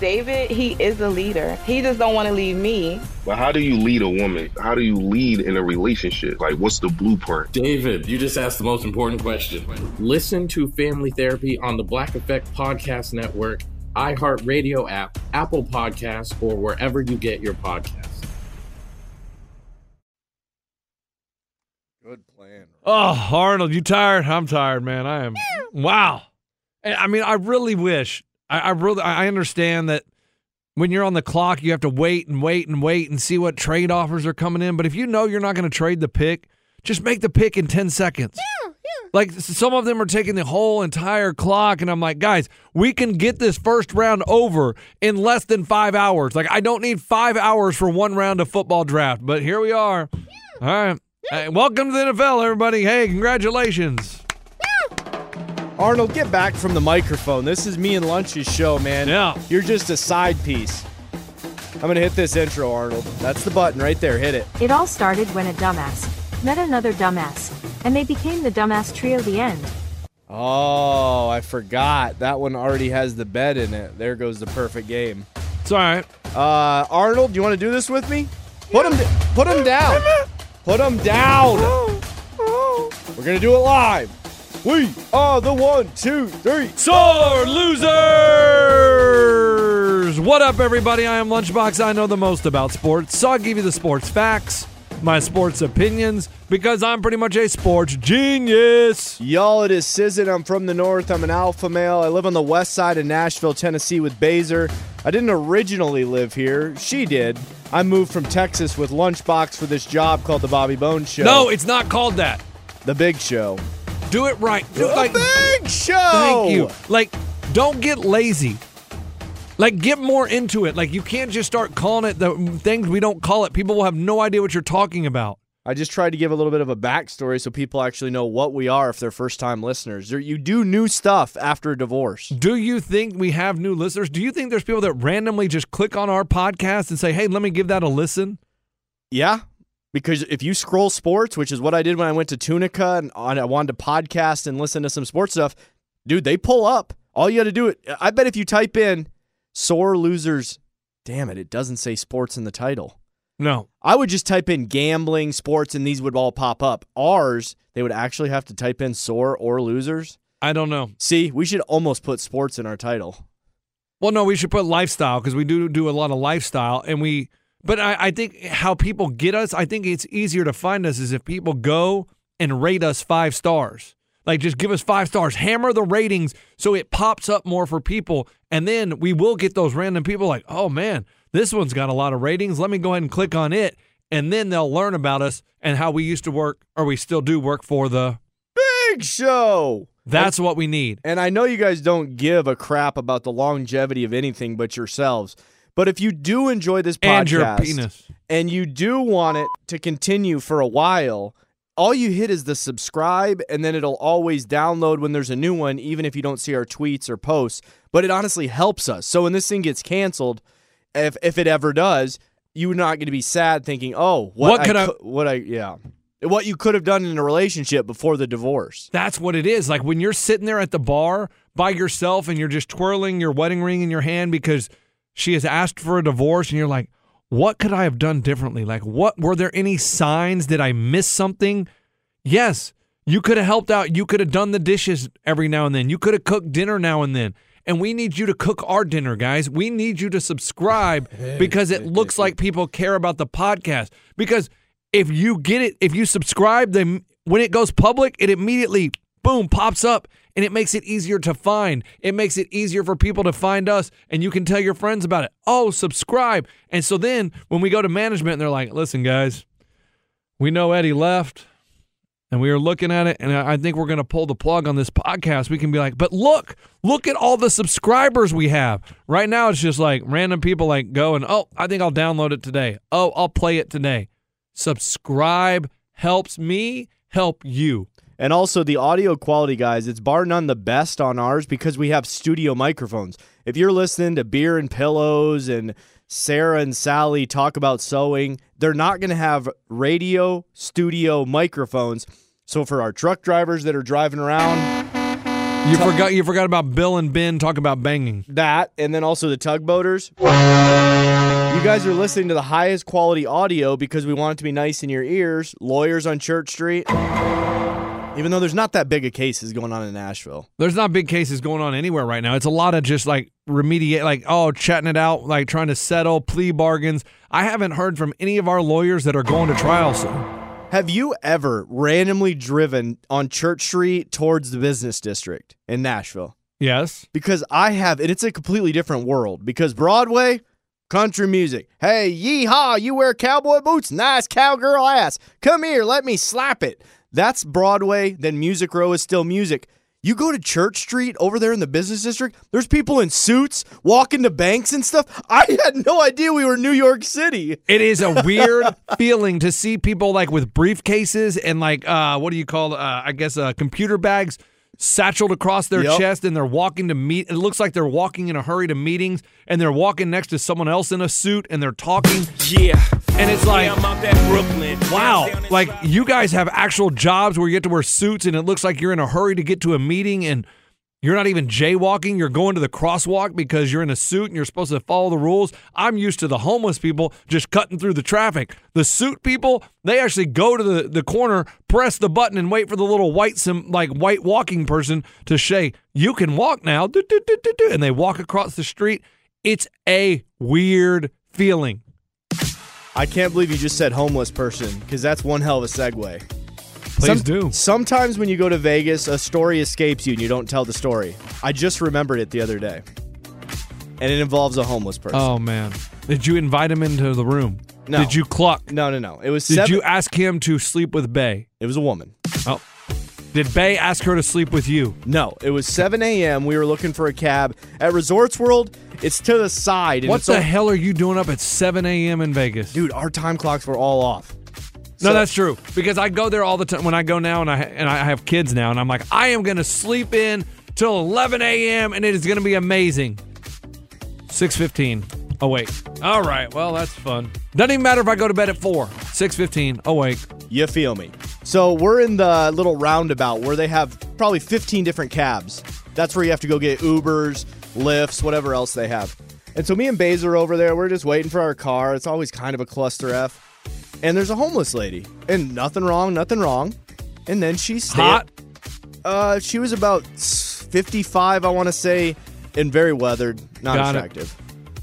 David, he is a leader. He just don't want to leave me. But how do you lead a woman? How do you lead in a relationship? Like, what's the blueprint? David, you just asked the most important question. Listen to Family Therapy on the Black Effect Podcast Network, iHeartRadio app, Apple Podcasts, or wherever you get your podcasts. Good plan. Oh, Arnold, you tired? I'm tired, man. I am. Wow. I mean, I really wish. I, I really. I understand that when you're on the clock, you have to wait and wait and wait and see what trade offers are coming in. But if you know you're not going to trade the pick, just make the pick in ten seconds. Yeah, yeah. Like some of them are taking the whole entire clock, and I'm like, guys, we can get this first round over in less than five hours. Like I don't need five hours for one round of football draft, but here we are. Yeah. All right. Hey, welcome to the NFL, everybody. Hey, congratulations. Arnold, get back from the microphone. This is me and Lunch's show, man. Yeah. You're just a side piece. I'm going to hit this intro, Arnold. That's the button right there. Hit it. It all started when a dumbass met another dumbass, and they became the dumbass trio the end. Oh, I forgot. That one already has the bed in it. There goes the perfect game. It's all right. Uh, Arnold, do you want to do this with me? Put him, put him down. Put him down. We're going to do it live. We are the one, two, three. Sore losers! What up, everybody? I am Lunchbox. I know the most about sports, so I'll give you the sports facts, my sports opinions, because I'm pretty much a sports genius. Y'all, it is Sizzin. I'm from the north. I'm an alpha male. I live on the west side of Nashville, Tennessee with Baser. I didn't originally live here. She did. I moved from Texas with Lunchbox for this job called The Bobby Bones Show. No, it's not called that. The Big Show. Do it right. Do it like Big Show. Thank you. Like, don't get lazy. Like, get more into it. Like, you can't just start calling it the things we don't call it. People will have no idea what you're talking about. I just tried to give a little bit of a backstory so people actually know what we are if they're first time listeners. You do new stuff after a divorce. Do you think we have new listeners? Do you think there's people that randomly just click on our podcast and say, hey, let me give that a listen? Yeah. Because if you scroll sports, which is what I did when I went to Tunica and I wanted to podcast and listen to some sports stuff, dude, they pull up. All you got to do it. I bet if you type in sore losers, damn it, it doesn't say sports in the title. No. I would just type in gambling, sports, and these would all pop up. Ours, they would actually have to type in sore or losers. I don't know. See, we should almost put sports in our title. Well, no, we should put lifestyle because we do do a lot of lifestyle, and we. But I, I think how people get us, I think it's easier to find us is if people go and rate us five stars. Like just give us five stars, hammer the ratings so it pops up more for people, and then we will get those random people like, oh man, this one's got a lot of ratings. Let me go ahead and click on it. And then they'll learn about us and how we used to work, or we still do work for the Big Show. That's what we need. And I know you guys don't give a crap about the longevity of anything but yourselves. But if you do enjoy this podcast and your penis. and you do want it to continue for a while, all you hit is the subscribe and then it'll always download when there's a new one, even if you don't see our tweets or posts. But it honestly helps us. So when this thing gets canceled, if if it ever does, you're not going to be sad thinking, "Oh, what, what could I, I, what I yeah." what you could have done in a relationship before the divorce. That's what it is. Like when you're sitting there at the bar by yourself and you're just twirling your wedding ring in your hand because she has asked for a divorce and you're like, what could I have done differently? Like, what were there any signs? Did I miss something? Yes, you could have helped out. You could have done the dishes every now and then. You could have cooked dinner now and then. And we need you to cook our dinner, guys. We need you to subscribe because it looks like people care about the podcast. Because if you get it, if you subscribe, then when it goes public, it immediately boom pops up and it makes it easier to find. It makes it easier for people to find us and you can tell your friends about it. Oh, subscribe. And so then when we go to management, and they're like, listen, guys, we know Eddie left and we were looking at it and I think we're going to pull the plug on this podcast. We can be like, but look, look at all the subscribers we have. Right now, it's just like random people like go and, oh, I think I'll download it today. Oh, I'll play it today. Subscribe helps me help you. And also the audio quality, guys, it's bar none the best on ours because we have studio microphones. If you're listening to Beer and Pillows and Sarah and Sally talk about sewing, they're not going to have radio studio microphones. So for our truck drivers that are driving around, You forgot you forgot about Bill and Ben talk about banging. that and then also the tugboaters. You guys are listening to the highest quality audio because we want it to be nice in your ears. Lawyers on Church Street. Even though there's not that big of cases going on in Nashville. There's not big cases going on anywhere right now. It's a lot of just like remediate, like oh, chatting it out, like trying to settle plea bargains. I haven't heard from any of our lawyers that are going to trial soon. Have you ever randomly driven on Church Street towards the business district in Nashville? Yes. Because I have, and it's a completely different world. Because Broadway, country music. Hey, yeehaw, you wear cowboy boots, nice cowgirl ass. Come here, let me slap it. That's Broadway, then Music Row is still music. You go to Church Street over there in the business district, there's people in suits walking to banks and stuff. I had no idea we were New York City. It is a weird feeling to see people like with briefcases and like uh what do you call uh I guess uh computer bags satcheled across their Yep. chest and they're walking to meet it looks like they're walking in a hurry to meetings and they're walking next to someone else in a suit and they're talking Yeah. and it's like yeah, I'm out at Brooklyn. Wow. Like you guys have actual jobs where you get to wear suits and it looks like you're in a hurry to get to a meeting and you're not even jaywalking. You're going to the crosswalk because you're in a suit and you're supposed to follow the rules. I'm used to the homeless people just cutting through the traffic. The suit people, they actually go to the, the corner, press the button, and wait for the little white sim, like white walking person to say, You can walk now. And they walk across the street. It's a weird feeling. I can't believe you just said homeless person because that's one hell of a segue. Please do. Sometimes when you go to Vegas, a story escapes you and you don't tell the story. I just remembered it the other day. And it involves a homeless person. Oh man! Did you invite him into the room? No. Did you cluck? No, no, no. It was Did seven- you ask him to sleep with Bay? It was a woman. Oh. Did Bay ask her to sleep with you? No, it was 7 a.m. We were looking for a cab at Resorts World. It's to the side. What the all- hell are you doing up at 7 a.m. in Vegas? Dude, our time clocks were all off. No, that's true. Because I go there all the time when I go now, and I and I have kids now, and I'm like, I am gonna sleep in till 11 a.m. and it is gonna be amazing. 6:15. Awake. All right. Well, that's fun. Doesn't even matter if I go to bed at four. 6:15. Awake. You feel me? So we're in the little roundabout where they have probably 15 different cabs. That's where you have to go get Ubers, Lyfts, whatever else they have. And so me and Baze are over there. We're just waiting for our car. It's always kind of a cluster F. And there's a homeless lady. And nothing wrong, nothing wrong. And then she stayed. Hot. Uh, she was about 55, I want to say, and very weathered, not Got it. attractive.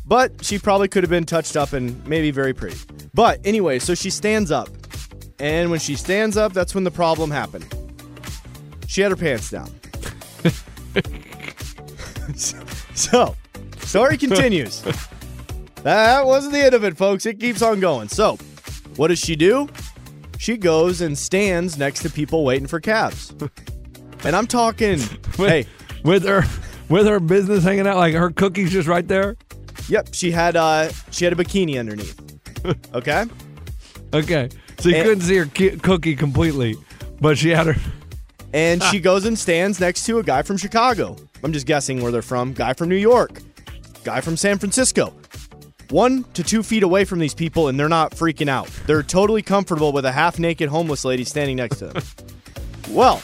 But she probably could have been touched up and maybe very pretty. But anyway, so she stands up. And when she stands up, that's when the problem happened. She had her pants down. so, story continues. that wasn't the end of it, folks. It keeps on going. So, what does she do? She goes and stands next to people waiting for cabs. And I'm talking, hey, With her, with her business hanging out, like her cookies just right there. yep, she had uh she had a bikini underneath. Okay? Okay. So you And- couldn't see her ki- cookie completely, but she had her. And she goes and stands next to a guy from Chicago. I'm just guessing where they're from. Guy from New York. Guy from San Francisco. One to two feet away from these people and they're not freaking out. They're totally comfortable with a half naked homeless lady standing next to them. well,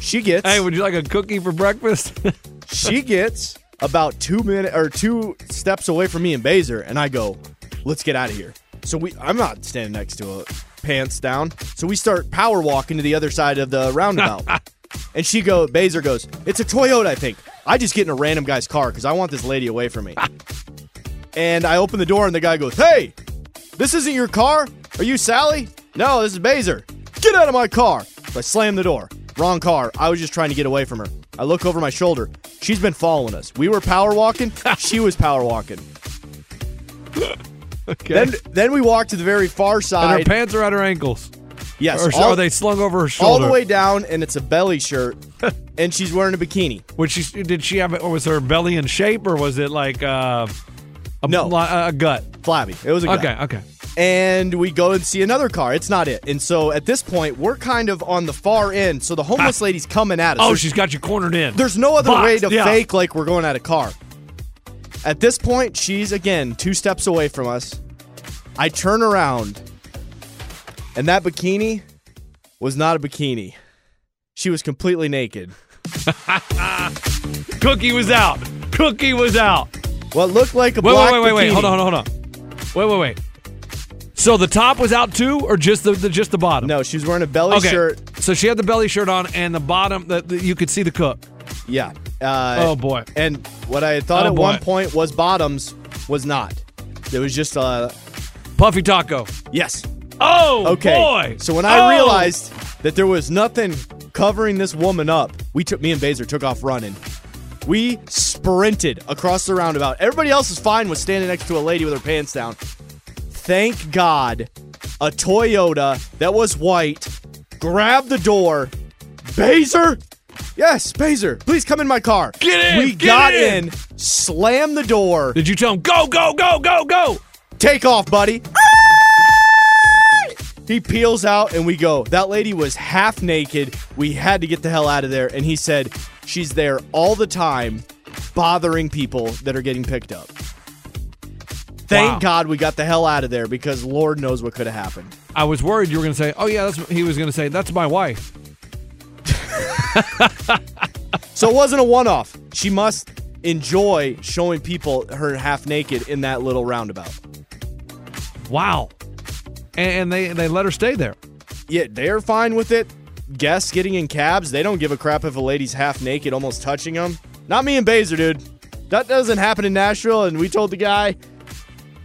she gets Hey, would you like a cookie for breakfast? she gets about two minutes or two steps away from me and Baser, and I go, "Let's get out of here." So we, I'm not standing next to a pants down. So we start power walking to the other side of the roundabout, and she go, Baser goes, "It's a Toyota, I think." I just get in a random guy's car because I want this lady away from me. and I open the door, and the guy goes, "Hey, this isn't your car? Are you Sally?" No, this is Baser. Get out of my car. So I slam the door. Wrong car. I was just trying to get away from her. I look over my shoulder. She's been following us. We were power walking. she was power walking. okay. Then then we walk to the very far side. and her pants are at her ankles. yes, Or all, are they slung over her shoulder? all the way down, and it's a belly shirt, and she's wearing a bikini. Which she, did she have? Or was her belly in shape, or was it like uh, a No. a gut? Flabby. It was a guy. Okay, okay. and we go and see another car. It's not it. And so at this point, we're kind of on the far end. So the homeless ah. lady's coming at us. Oh, There's- she's got you cornered in. There's no other way to yeah. fake like we're going at a car. At this point, she's again two steps away from us. I turn around, and that bikini was not a bikini. She was completely naked. Cookie was out. Cookie was out. What looked like a Wait, black wait, wait, wait, wait. Hold on, hold on, hold on. Wait, wait, wait. So the top was out too, or just the, the just the bottom? No, she was wearing a belly Okay. shirt. So she had the belly shirt on, and the bottom that that you could see the cook. Yeah. Uh, Oh boy. And what I thought Oh, at boy. one point was bottoms was not. It was just uh Puffy taco. yes. Oh Okay. boy. So when I Oh! realized that there was nothing covering this woman up, we took me and Baser took off running. We sprinted across the roundabout. Everybody else is fine with standing next to a lady with her pants down. Thank God, a Toyota that was white grabbed the door. Baser, yes, Baser, please come in my car. Get in, We get got in. in, slammed the door. Did you tell him go, go, go, go, go? Take off, buddy. He peels out and we go. That lady was half naked. We had to get the hell out of there. And he said she's there all the time bothering people that are getting picked up. Thank Wow. God we got the hell out of there because Lord knows what could have happened. I was worried you were going to say, "Oh yeah, that's." He was going to say, "That's my wife." So it wasn't a one off. She must enjoy showing people her half naked in that little roundabout. Wow. And they they let her stay there. Yeah, they're fine with it. Guests getting in cabs, they don't give a crap if a lady's half naked, almost touching them. Not me and Baser, dude. That doesn't happen in Nashville, and we told the guy,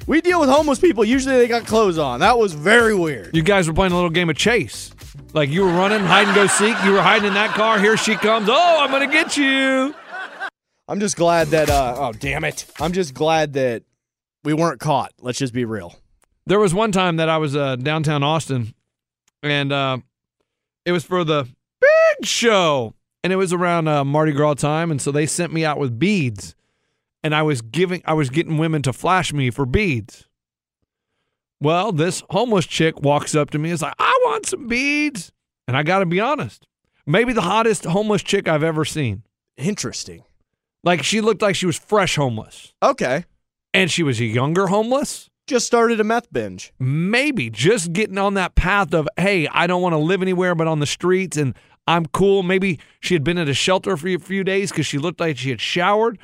we deal with homeless people. Usually they got clothes on. That was very weird. You guys were playing a little game of chase. Like you were running, hide and go seek. You were hiding in that car. Here she comes. Oh, I'm going to get you. I'm just glad that, uh, oh, damn it. I'm just glad that we weren't caught. Let's just be real. There was one time that I was uh, downtown Austin, and uh, it was for the big show, and it was around uh, Mardi Gras time, and so they sent me out with beads, and I was giving, I was getting women to flash me for beads. Well, this homeless chick walks up to me, and is like, "I want some beads," and I got to be honest, maybe the hottest homeless chick I've ever seen. Interesting. Like she looked like she was fresh homeless, Okay. and she was a younger homeless. Just started a meth binge. maybe just getting on that path of hey i don't want to live anywhere but on the streets and i'm cool. Maybe she had been at a shelter for a few days because she looked like she had showered.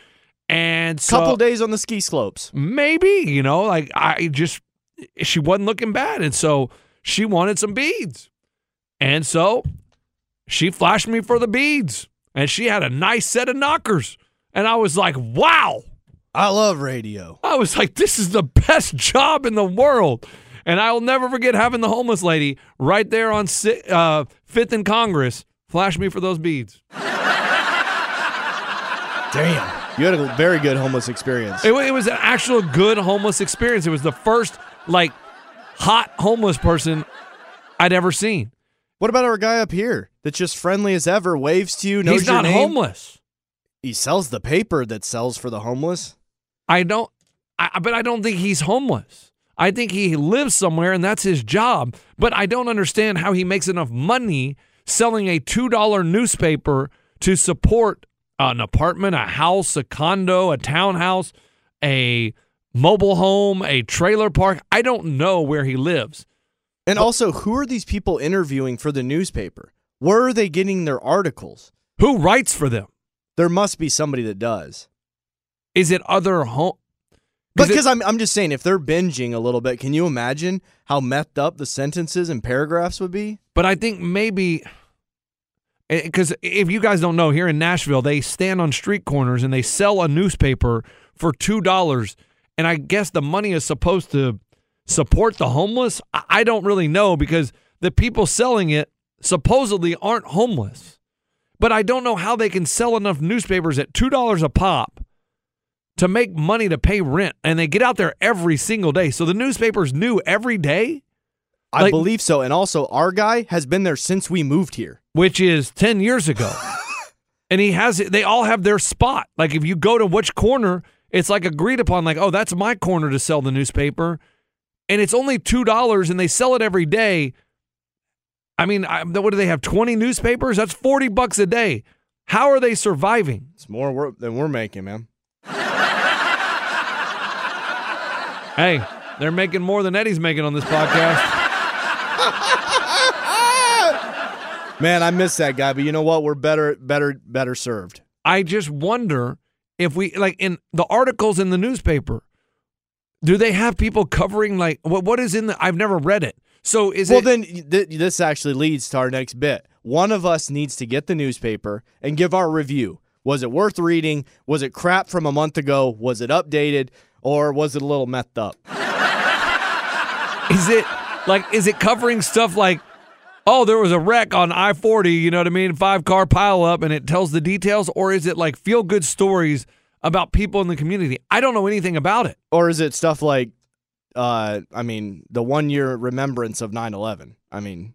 And so Couple days on the ski slopes. maybe you know like i just she wasn't looking bad and so she wanted some beads. And so she flashed me for the beads and she had a nice set of knockers. And i was like wow I love radio. I was like, this is the best job in the world. And I will never forget having the homeless lady right there on uh, Fifth and Congress flash me for those beads. Damn. You had a very good homeless experience. It, it was an actual good homeless experience. It was the first like hot homeless person I'd ever seen. What about our guy up here that's just friendly as ever, waves to you, knows He's your not name? homeless. He sells the paper that sells for the homeless. I don't, I, but I don't think he's homeless. I think he lives somewhere and that's his job. But I don't understand how he makes enough money selling a $2 newspaper to support an apartment, a house, a condo, a townhouse, a mobile home, a trailer park. I don't know where he lives. And also, who are these people interviewing for the newspaper? Where are they getting their articles? Who writes for them? There must be somebody that does. Is it other home? But because I'm, I'm just saying, if they're binging a little bit, can you imagine how methed up the sentences and paragraphs would be? But I think maybe eh, because if you guys don't know, here in Nashville, they stand on street corners and they sell a newspaper for two dollars, and I guess the money is supposed to support the homeless. I I don't really know because the people selling it supposedly aren't homeless, but I don't know how they can sell enough newspapers at two dollars a pop to make money to pay rent, and they get out there every single day. So the newspaper's new every day. I Like- believe so. And also, our guy has been there since we moved here. which is 10 years ago. and he has they all have their spot. Like if you go to which corner, it's like agreed upon, like, oh, that's my corner to sell the newspaper. And it's only $2 and they sell it every day. I mean, I, what do they have? 20 newspapers? That's 40 bucks a day. How are they surviving? It's more work than we're making, man. Hey, they're making more than Eddie's making on this podcast. Man, I miss that guy, but you know what? We're better, better, better served. I just wonder if we like in the articles in the newspaper, do they have people covering like what what is in the I've never read it. So is well, it then th- this actually leads to our next bit. One of us needs to get the newspaper and give our review. Was it worth reading? Was it crap from a month ago? Was it updated? Or was it a little methed up? is it like is it covering stuff like oh there was a wreck on I-40, you know what I mean? Five car pile up and it tells the details or is it like feel good stories about people in the community? I don't know anything about it. Or is it stuff like, uh, I mean, the one year remembrance of 9 11? I mean,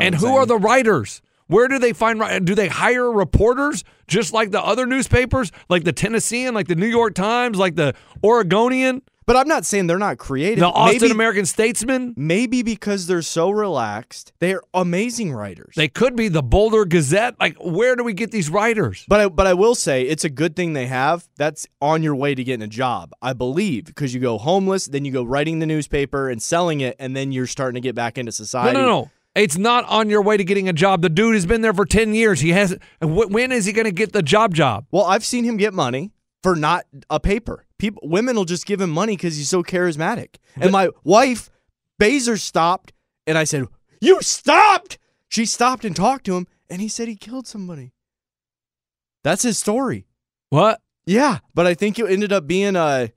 and who I'm are the writers? Where do they find do they hire reporters just like the other newspapers, like the Tennessean, like the New York Times, like the Oregonian, But I'm not saying they're not creative. the Austin maybe, American Statesman? maybe because they're so relaxed, they're amazing writers. They could be the Boulder Gazette. Like where do we get these writers? But I, but I will say it's a good thing they have. That's on your way to getting a job, I believe, because you go homeless, then you go writing the newspaper and selling it, and then you're starting to get back into No, society. no, no. It's not on your way to getting a job. The dude has been there for 10 years. He has wh- when is he going to get the job job? Well, I've seen him get money for not a paper. People, women will just give him money because he's so charismatic. And my wife, Baser, stopped, and I said, "You stopped." She stopped and talked to him, and he said he killed somebody. That's his story. What? Yeah, but I think it ended up being a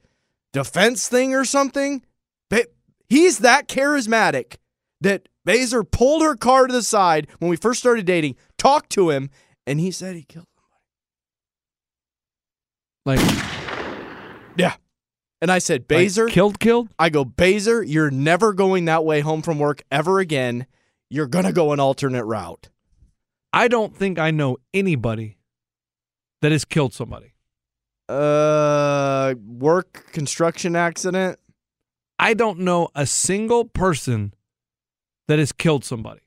defense thing or something. But he's that charismatic that Baser pulled her car to the side when we first started dating, talked to him, and he said he killed somebody. Like Yeah. And I said, like, Baser, killed killed? I go, Baser, you're never going that way home from work ever again. You're going to go an alternate route. I don't think I know anybody that has killed somebody. Uh, work construction accident. I don't know a single person that has killed somebody.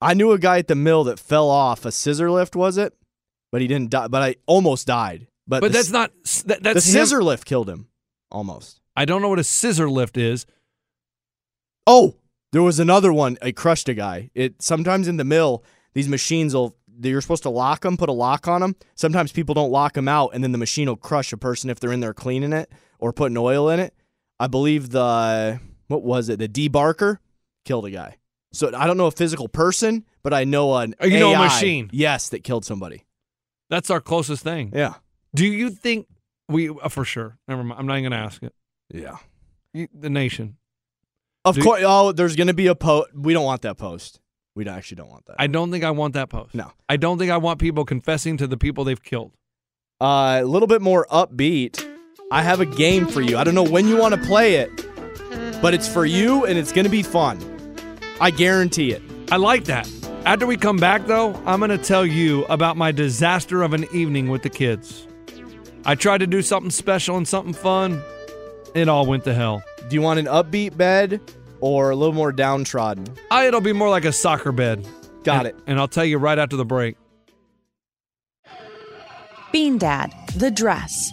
I knew a guy at the mill that fell off a scissor lift, was it? But he didn't die. But I almost died. But, But the, that's not that, the that's him. scissor lift killed him almost. I don't know what a scissor lift is. Oh, there was another one. It crushed a guy. It sometimes in the mill, these machines will. You're supposed to lock them, put a lock on them. Sometimes people don't lock them out, and then the machine will crush a person if they're in there cleaning it or putting oil in it. I believe the what was it? The debarker killed a guy. So I don't know a physical person, but I know an Oh, you know a machine. Yes, that killed somebody. That's our closest thing. Yeah, Do you think we uh, for sure? Never mind. I'm not even going to ask it. yeah. You- The nation. Of course. Oh, there's gonna be a post. We don't want that post. We don't- actually don't want that. I don't think I want that post. No. I don't think I want people confessing to the people they've killed. Uh, a little bit more upbeat. I have a game for you. I don't know when you want to play it, but it's for you and it's going to be fun. I guarantee it. I like that. After we come back, though, I'm going to tell you about my disaster of an evening with the kids. I tried to do something special and something fun. It all went to hell. Do you want an upbeat bed or a little more downtrodden? I, it'll be more like a soccer bed. Got And- it. And I'll tell you right after the break. Bean Dad, The Dress.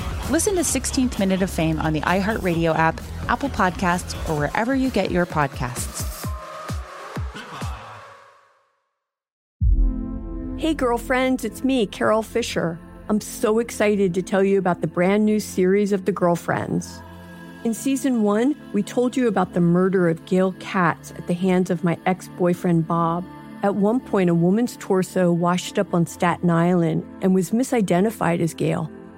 Listen to 16th Minute of Fame on the iHeartRadio app, Apple Podcasts, or wherever you get your podcasts. Hey, girlfriends, it's me, Carol Fisher. I'm so excited to tell you about the brand new series of The Girlfriends. In season one, we told you about the murder of Gail Katz at the hands of my ex boyfriend Bob. At one point, a woman's torso washed up on Staten Island and was misidentified as Gail.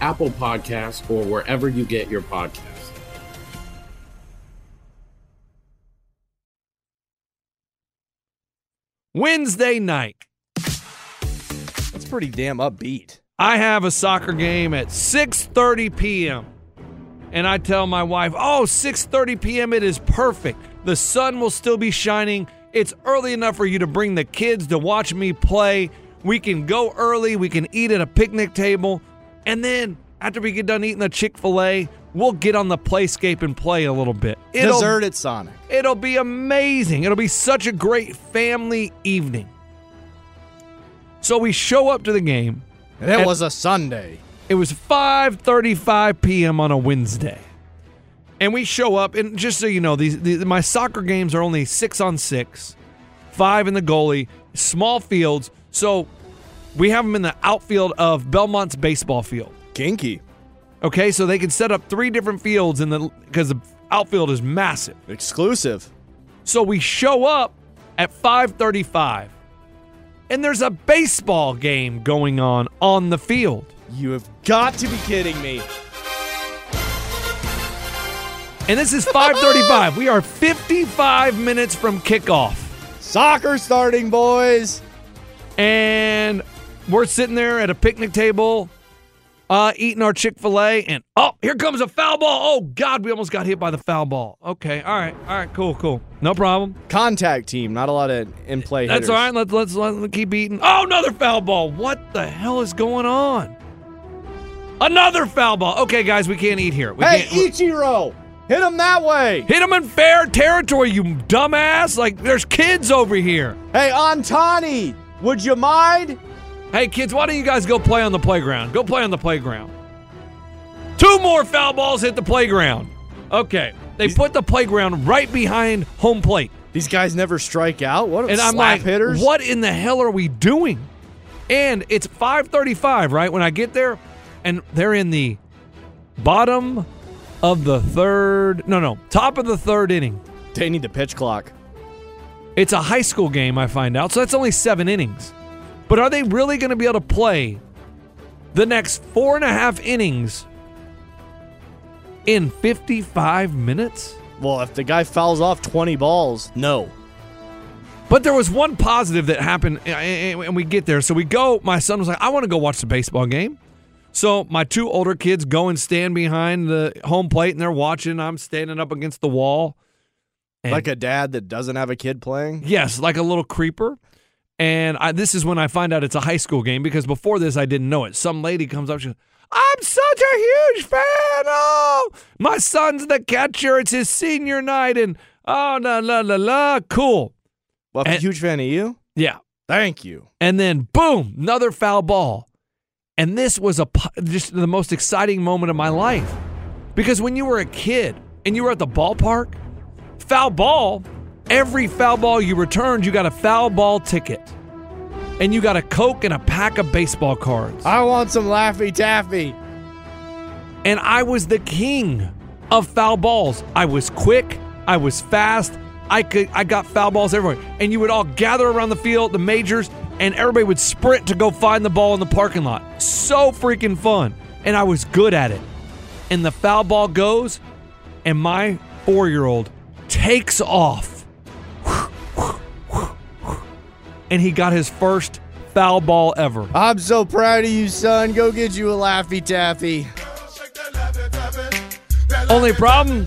Apple Podcasts, or wherever you get your podcasts. Wednesday night. That's pretty damn upbeat. I have a soccer game at 6:30 p.m. And I tell my wife, "Oh, 6:30 p.m. it is perfect. The sun will still be shining. It's early enough for you to bring the kids to watch me play. We can go early, we can eat at a picnic table, and then after we get done eating the Chick-fil-A, we'll get on the playscape and play a little bit. It'll, Dessert at Sonic. It'll be amazing. It'll be such a great family evening. So we show up to the game. And it was a Sunday. It was 5:35 p.m. on a Wednesday. And we show up and just so you know, these, these my soccer games are only 6 on 6. 5 in the goalie, small fields. So we have them in the outfield of Belmont's baseball field. Kinky. Okay, so they can set up three different fields in the because the outfield is massive. Exclusive. So we show up at 5:35 and there's a baseball game going on on the field. You have got to be kidding me. And this is 5:35. we are 55 minutes from kickoff. Soccer starting, boys. And we're sitting there at a picnic table uh, eating our Chick-fil-A and oh, here comes a foul ball. Oh god, we almost got hit by the foul ball. Okay. All right. All right, cool, cool. No problem. Contact team, not a lot of in play here. That's all right. Let's, let's let's keep eating. Oh, another foul ball. What the hell is going on? Another foul ball. Okay, guys, we can't eat here. We Hey, can't, Ichiro, hit him that way. hit him in fair territory, you dumbass. Like, there's kids over here. Hey, Ohtani, would you mind? Hey, kids, why don't you guys go play on the playground? Go play on the playground. Two more foul balls hit the playground. Okay. They put the playground right behind home plate. These guys never strike out. What? And I'm like, hitters. what in the hell are we doing? And it's 5:35, right? When I get there, and they're in the bottom of the third. No, no, top of the third inning. They need the pitch clock. It's a high school game, I find out. So that's only seven innings. But are they really going to be able to play the next four and a half innings in 55 minutes? Well, if the guy fouls off 20 balls, no. But there was one positive that happened, and we get there. So we go. My son was like, "I want to go watch the baseball game." So my two older kids go and stand behind the home plate, and they're watching. I'm standing up against the wall, like a dad that doesn't have a kid playing. Yes, like a little creeper. And I, this is when I find out it's a high school game because before this I didn't know it. Some lady comes up, she goes, I'm such a huge fan. Oh, my son's the catcher. It's his senior night, and oh la la la la, cool. Well, I'm a huge fan of you. Yeah, Thank you. and then boom, another foul ball. And this was a just the most exciting moment of my life. Because when you were a kid and you were at the ballpark, foul ball, every foul ball you returned, you got a foul ball ticket. And you got a Coke and a pack of baseball cards. I want some Laffy Taffy. And I was the king of foul balls. I was quick, I was fast, I could I got foul balls everywhere. And you would all gather around the field, the majors, and everybody would sprint to go find the ball in the parking lot. So freaking fun. And I was good at it. And the foul ball goes, and my four year old takes off. And he got his first foul ball ever. I'm so proud of you, son. Go get you a Laffy Taffy. Only problem,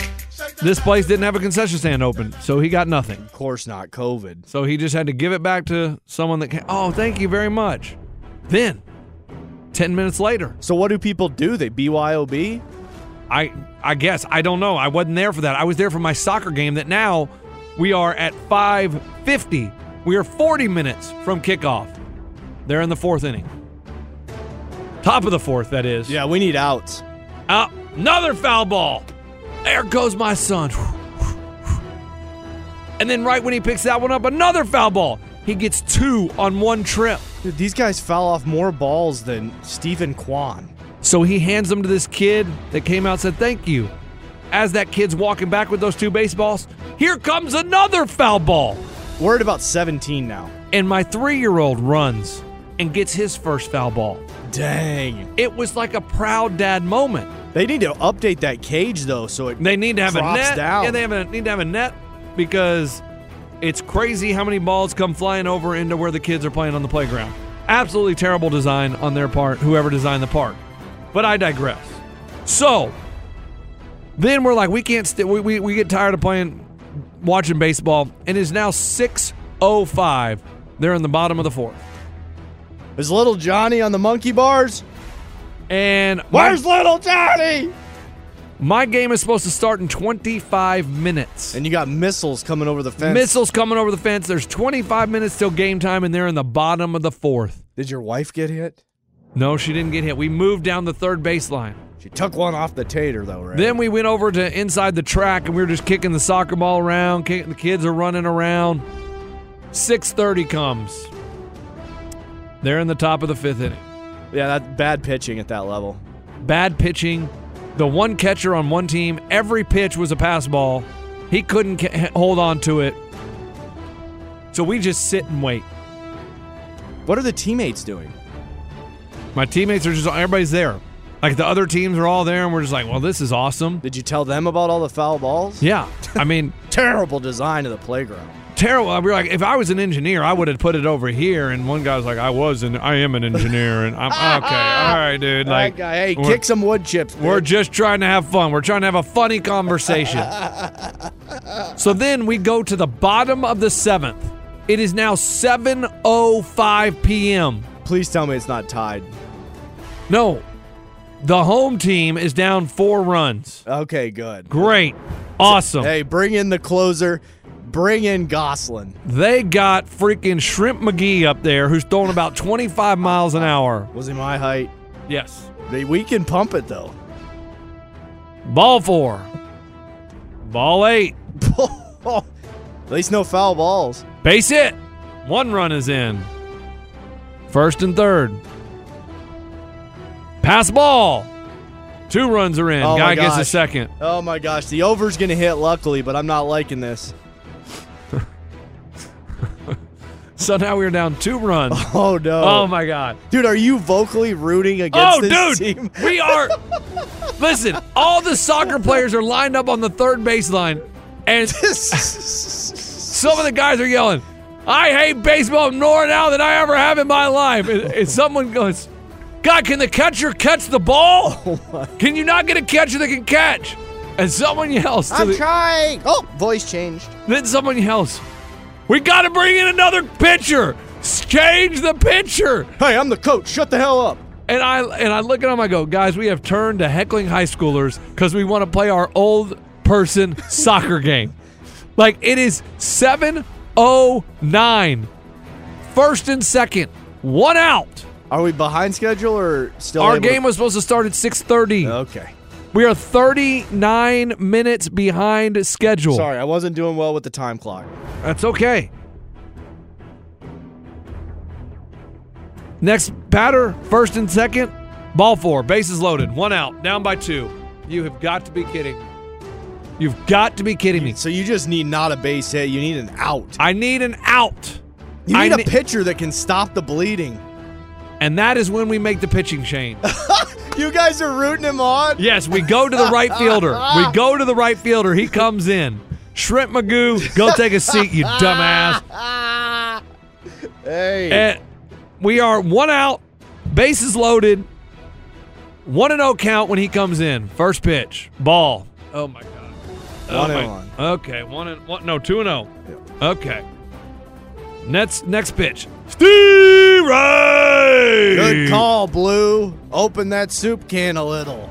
this place didn't have a concession stand open, so he got nothing. Of course not. COVID. So he just had to give it back to someone that came. Oh, thank you very much. Then, 10 minutes later, So what do people do? They BYOB? I I guess I don't know. I wasn't there for that. I was there for my soccer game that now we are at 5:50. We are 40 minutes from kickoff. They're in the 4th inning. Top of the 4th that is. Yeah, we need outs. Uh, another foul ball. There goes my son. And then right when he picks that one up, another foul ball. He gets two on one trip. Dude, these guys foul off more balls than Steven Kwan. So he hands them to this kid that came out and said, Thank you. As that kid's walking back with those two baseballs, here comes another foul ball. We're at about 17 now. And my three year old runs and gets his first foul ball. Dang. It was like a proud dad moment. They need to update that cage though, so it They need to have a net. down. Yeah, they have a, need to have a net because it's crazy how many balls come flying over into where the kids are playing on the playground. Absolutely terrible design on their part, whoever designed the park. But I digress. So then we're like, we can't. St- we, we we get tired of playing, watching baseball, and it's now six oh five. They're in the bottom of the fourth, Is little Johnny on the monkey bars? and my- Where's little Johnny? my game is supposed to start in twenty five minutes. And you got missiles coming over the fence. Missiles coming over the fence. There's 25 minutes till game time, and they're in the bottom of the fourth. Did your wife get hit? No, she didn't get hit. We moved down the third baseline. She took one off the tater though, right? Then we went over to inside the track, and we were just kicking the soccer ball around. Kicking, the kids are running around. 6:30 comes. They're in the top of the fifth inning. yeah, that bad pitching at that level. Bad pitching. The one catcher on one team, every pitch was a pass ball. He couldn't ca- hold on to it. So we just sit and wait. What are the teammates doing? My teammates are just everybody's there. Like the other teams are all there, and we're just like, well, this is awesome. Did you tell them about all the foul balls? Yeah, I mean, Terrible design of the playground. terrible. I mean, like, if I was an engineer, I would have put it over here. And one guy was like, I was, and I am an engineer, and I'm okay. All right, dude. Like, guy, hey, we're- kick some wood chips. We're bitch. just trying to have fun. We're trying to have a funny conversation. so then we go to the bottom of the seventh. It is now 7:05 p.m. Please tell me it's not tied. No, The home team is down four runs. Okay, good. Great. Awesome. Hey, bring in the closer. Bring in Goslin. They got freaking Shrimp McGee up there who's throwing about 25 miles an hour. Was he my height? Yes. They, we can pump it though. Ball four. Ball eight. At least no foul balls. Base hit. One run is in. First and third. Pass ball. Two runs are in. Oh, Guy gets a second. Oh my gosh, the over's gonna hit luckily, but I'm not liking this. So now we're down two runs. Oh no. Oh my god. Dude, are you vocally rooting against Oh, this dude, team? we are. Listen, all the soccer players are lined up on the third baseline, and some of the guys are yelling, "I hate baseball more now than I ever have in my life." And, and someone goes, "God, can the catcher catch the ball? Oh can you not get a catcher that can catch?" And someone yells, to I'm the- trying. Oh, voice changed. then someone yells, "We got to bring in another pitcher! Change the pitcher!" Hey, I'm the coach. Shut the hell up. And I and I look at them. I go, guys, we have turned to heckling high schoolers because we want to play our old person soccer game. Like it is seven oh nine, first and second, one out. Are we behind schedule or still? Our game to- was supposed to start at six thirty. Okay. We are thirty nine minutes behind schedule. Sorry, I wasn't doing well with the time clock. That's okay. Next batter, first and second, ball four, bases loaded, one out, down by two. You have got to be kidding. You've got to be kidding me. So you just need not a base hit. You need an out. I need an out. You need a ne- pitcher that can stop the bleeding. And that is when we make the pitching change. You guys are rooting him on. yes, we go to the right fielder. We ah. go to the right fielder. He comes in. Shrimp Magoo, go take a seat, you dumbass. Hey. And we are one out, bases loaded, one and zero count when he comes in. First pitch, ball. Oh my god. Oh One and my- one. Okay, one and one. No, two and oh. zero. Okay. Next next pitch, Steve Good call, Blue. Open that soup can a little.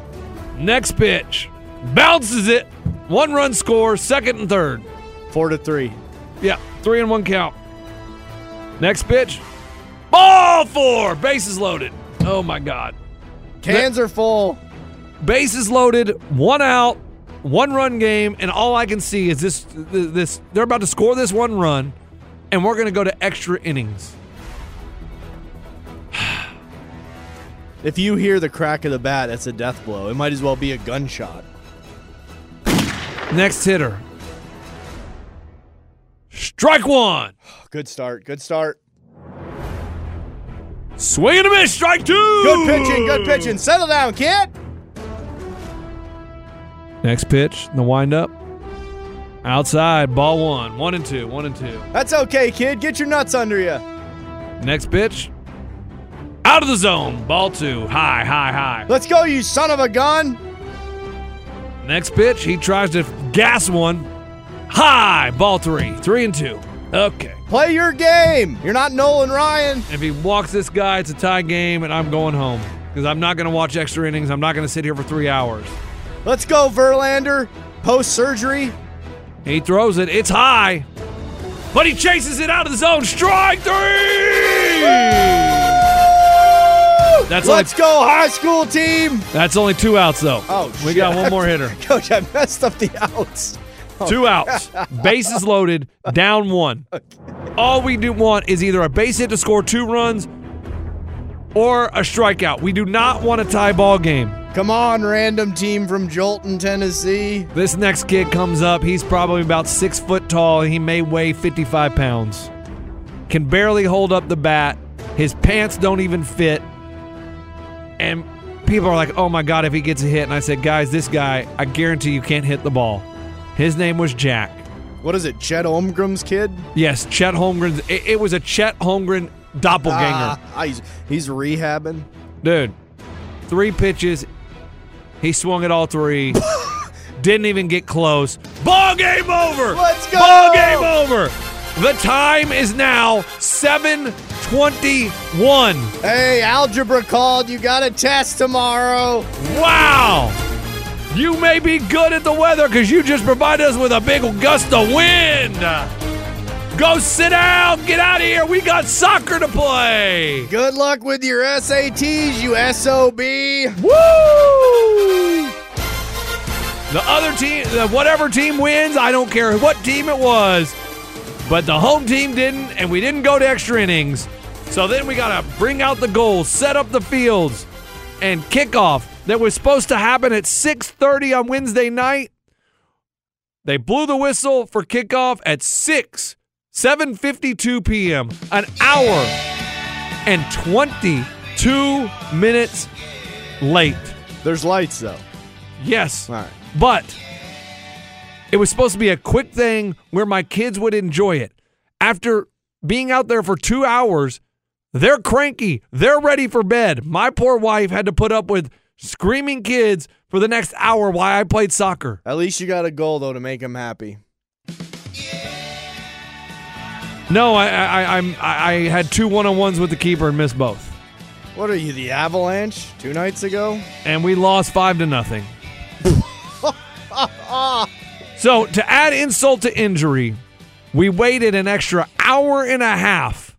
Next pitch, bounces it. One run score, second and third. Four to three. Yeah, three and one count. Next pitch, ball four, bases loaded. Oh my god. Cans are full. bases loaded, one out, one run game, and all I can see is this this they're about to score this one run, and we're gonna go to extra innings. If you hear the crack of the bat, that's a death blow. It might as well be a gunshot. Next hitter. Strike one. Good start. Good start. Swing and a miss. Strike two. Good pitching. Good pitching. Settle down, kid. Next pitch, the windup. Outside, ball one. One and two. One and two. That's okay, kid. Get your nuts under you. Next pitch. Out of the zone. Ball two. High, high, high. Let's go, you son of a gun. Next pitch, he tries to gas one. High. Ball three. Three and two. Okay. Play your game. You're not Nolan Ryan. If he walks this guy, it's a tie game, and I'm going home because I'm not going to watch extra innings. I'm not going to sit here for three hours. Let's go, Verlander. Post surgery. He throws it. It's high, but he chases it out of the zone. Strike three. That's Let's go, high school team. that's only two outs though. Oh, we shit. got one more hitter. Coach, I messed up the outs. Oh. Two outs. Bases loaded. Down one. All we do want is either a base hit to score two runs or a strikeout. We do not want a tie ball game. Come on, random team from Jolton, Tennessee. This next kid comes up. He's probably about six foot tall and he may weigh 55 pounds. Can barely hold up the bat. His pants don't even fit. And people are like, oh my God, if he gets a hit. And I said, guys, this guy, I guarantee you can't hit the ball. His name was Jack. What is it, Chet Holmgren's kid? Yes, Chet Holmgren. It, it was a Chet Holmgren doppelganger. Ah, he's, he's rehabbing. Dude, three pitches. He swung at all three. Didn't even get close. Ball game over. Let's go! Ball game over. The time is now 21. Hey, algebra called. You got a test tomorrow. Wow! You may be good at the weather because you just provided us with a big gust of wind. Go sit down. Get out of here. We got soccer to play. Good luck with your SATs, you SOB. Woo! The other team, the whatever team wins, I don't care what team it was, but the home team didn't, and we didn't go to extra innings. So then we got to bring out the goals, set up the fields, and kickoff that was supposed to happen at 6:30 on Wednesday night. They blew the whistle for kickoff at 6 7:52 p.m. An hour and 22 minutes late. There's lights though. Yes. All right. But it was supposed to be a quick thing where my kids would enjoy it. After being out there for two hours, they're cranky. They're ready for bed. My poor wife had to put up with screaming kids for the next hour while I played soccer. At least you got a goal though to make them happy. No, I I I'm, I I had two one on ones with the keeper and missed both. What are you, the Avalanche? Two nights ago? And we lost five to nothing. So to add insult to injury, we waited an extra hour and a half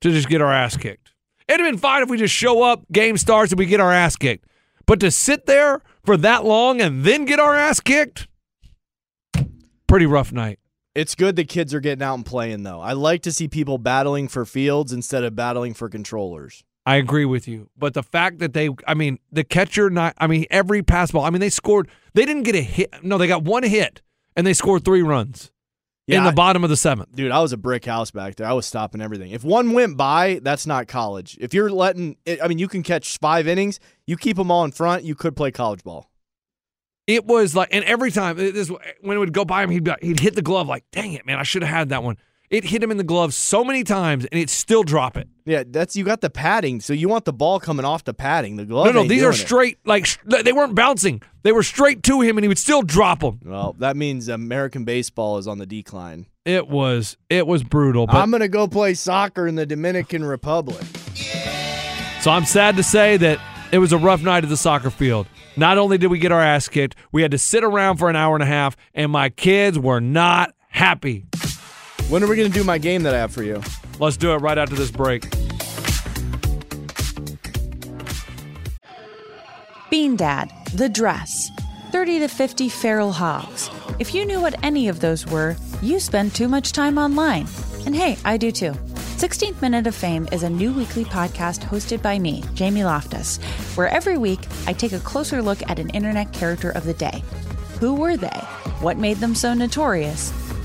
to just get our ass kicked. It'd have been fine if we just show up, game starts, and we get our ass kicked. But to sit there for that long and then get our ass kicked, pretty rough night. It's good the kids are getting out and playing though. I like to see people battling for fields instead of battling for controllers. I agree with you. But the fact that they, I mean, the catcher, not, I mean, every pass ball, I mean, they scored, they didn't get a hit. No, they got one hit and they scored three runs in the I- bottom of the seventh. Dude, I was a brick house back there. I was stopping everything. If one went by, that's not college. If you're letting, I mean, you can catch five innings. You keep them all in front. You could play college ball. It was like, and every time this, when it would go by him, he'd be, he'd hit the glove like, dang it, man, I should have had that one. It hit him in the glove so many times, and it still drop it. Yeah, that's you got the padding, so you want the ball coming off the padding. The glove. no, no, these are doing it. straight. Like sh- they weren't bouncing; they were straight to him, and he would still drop them. Well, that means American baseball is on the decline. It was, it was brutal. But I'm gonna go play soccer in the Dominican Republic. So I'm sad to say that it was a rough night at the soccer field. Not only did we get our ass kicked, we had to sit around for an hour and a half, and my kids were not happy. When are we gonna do my game that I have for you? Let's do it right after this break. Bean Dad, The Dress, 30 to 50 Feral Hogs. If you knew what any of those were, you spend too much time online. And hey, I do too. 16th Minute of Fame is a new weekly podcast hosted by me, Jamie Loftus, where every week I take a closer look at an internet character of the day. Who were they? What made them so notorious?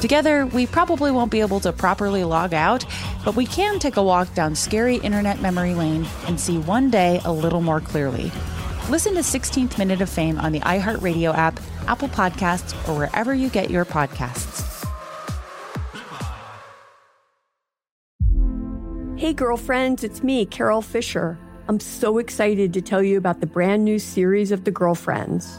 Together, we probably won't be able to properly log out, but we can take a walk down scary internet memory lane and see one day a little more clearly. Listen to 16th Minute of Fame on the iHeartRadio app, Apple Podcasts, or wherever you get your podcasts. Hey, girlfriends, it's me, Carol Fisher. I'm so excited to tell you about the brand new series of The Girlfriends.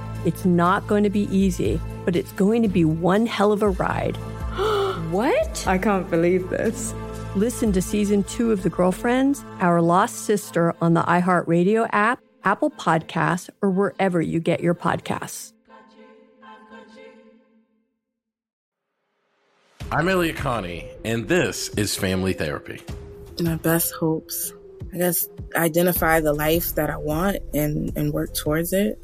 It's not going to be easy, but it's going to be one hell of a ride. what? I can't believe this. Listen to season two of The Girlfriends, Our Lost Sister on the iHeartRadio app, Apple Podcasts, or wherever you get your podcasts. I'm Elliott Connie, and this is Family Therapy. My best hopes. I guess identify the life that I want and, and work towards it.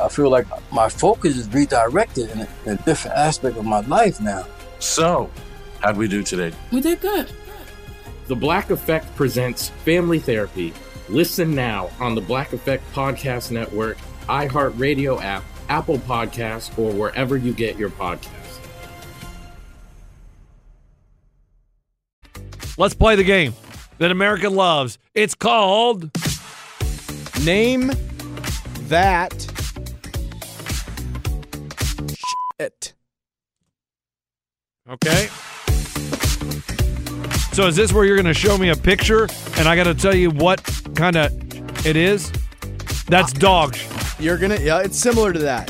I feel like my focus is redirected in a, in a different aspect of my life now. So, how'd we do today? We did good. The Black Effect presents Family Therapy. Listen now on the Black Effect Podcast Network, iHeartRadio app, Apple Podcasts, or wherever you get your podcasts. Let's play the game that America loves. It's called Name that shit. Okay. So is this where you're going to show me a picture and I got to tell you what kind of it is? That's uh, dog. You're gonna yeah, it's similar to that.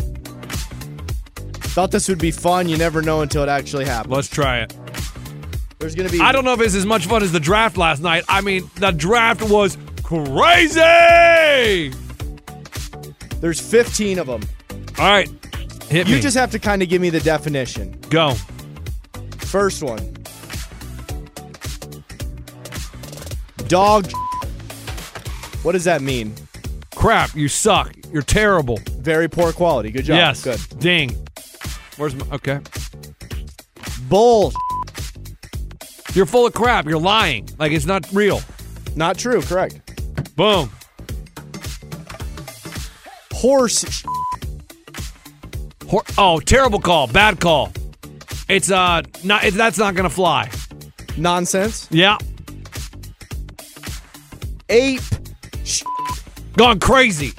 Thought this would be fun. You never know until it actually happens. Let's try it. There's gonna be I don't know if it's as much fun as the draft last night. I mean, the draft was crazy. There's 15 of them. All right. Hit You me. just have to kind of give me the definition. Go. First one. Dog. What does that mean? Crap, you suck. You're terrible. Very poor quality. Good job. Yes. Good. Ding. Where's my okay? Bull. You're full of crap. You're lying. Like it's not real. Not true. Correct. Boom. Horse. Hor- oh, terrible call. Bad call. It's uh not it, that's not going to fly. Nonsense. Yeah. Ape. Gone crazy.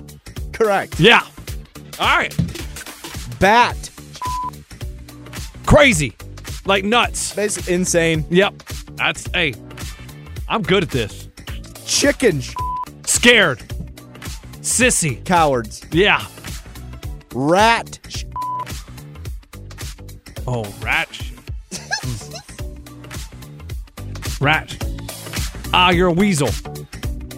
Correct. Yeah. All right. Bat. Crazy. Like nuts. Basically insane. Yep. That's hey. I'm good at this. Chicken. Scared. Sissy. Cowards. Yeah. Rat. Oh, rat shit. rat. Ah, you're a weasel.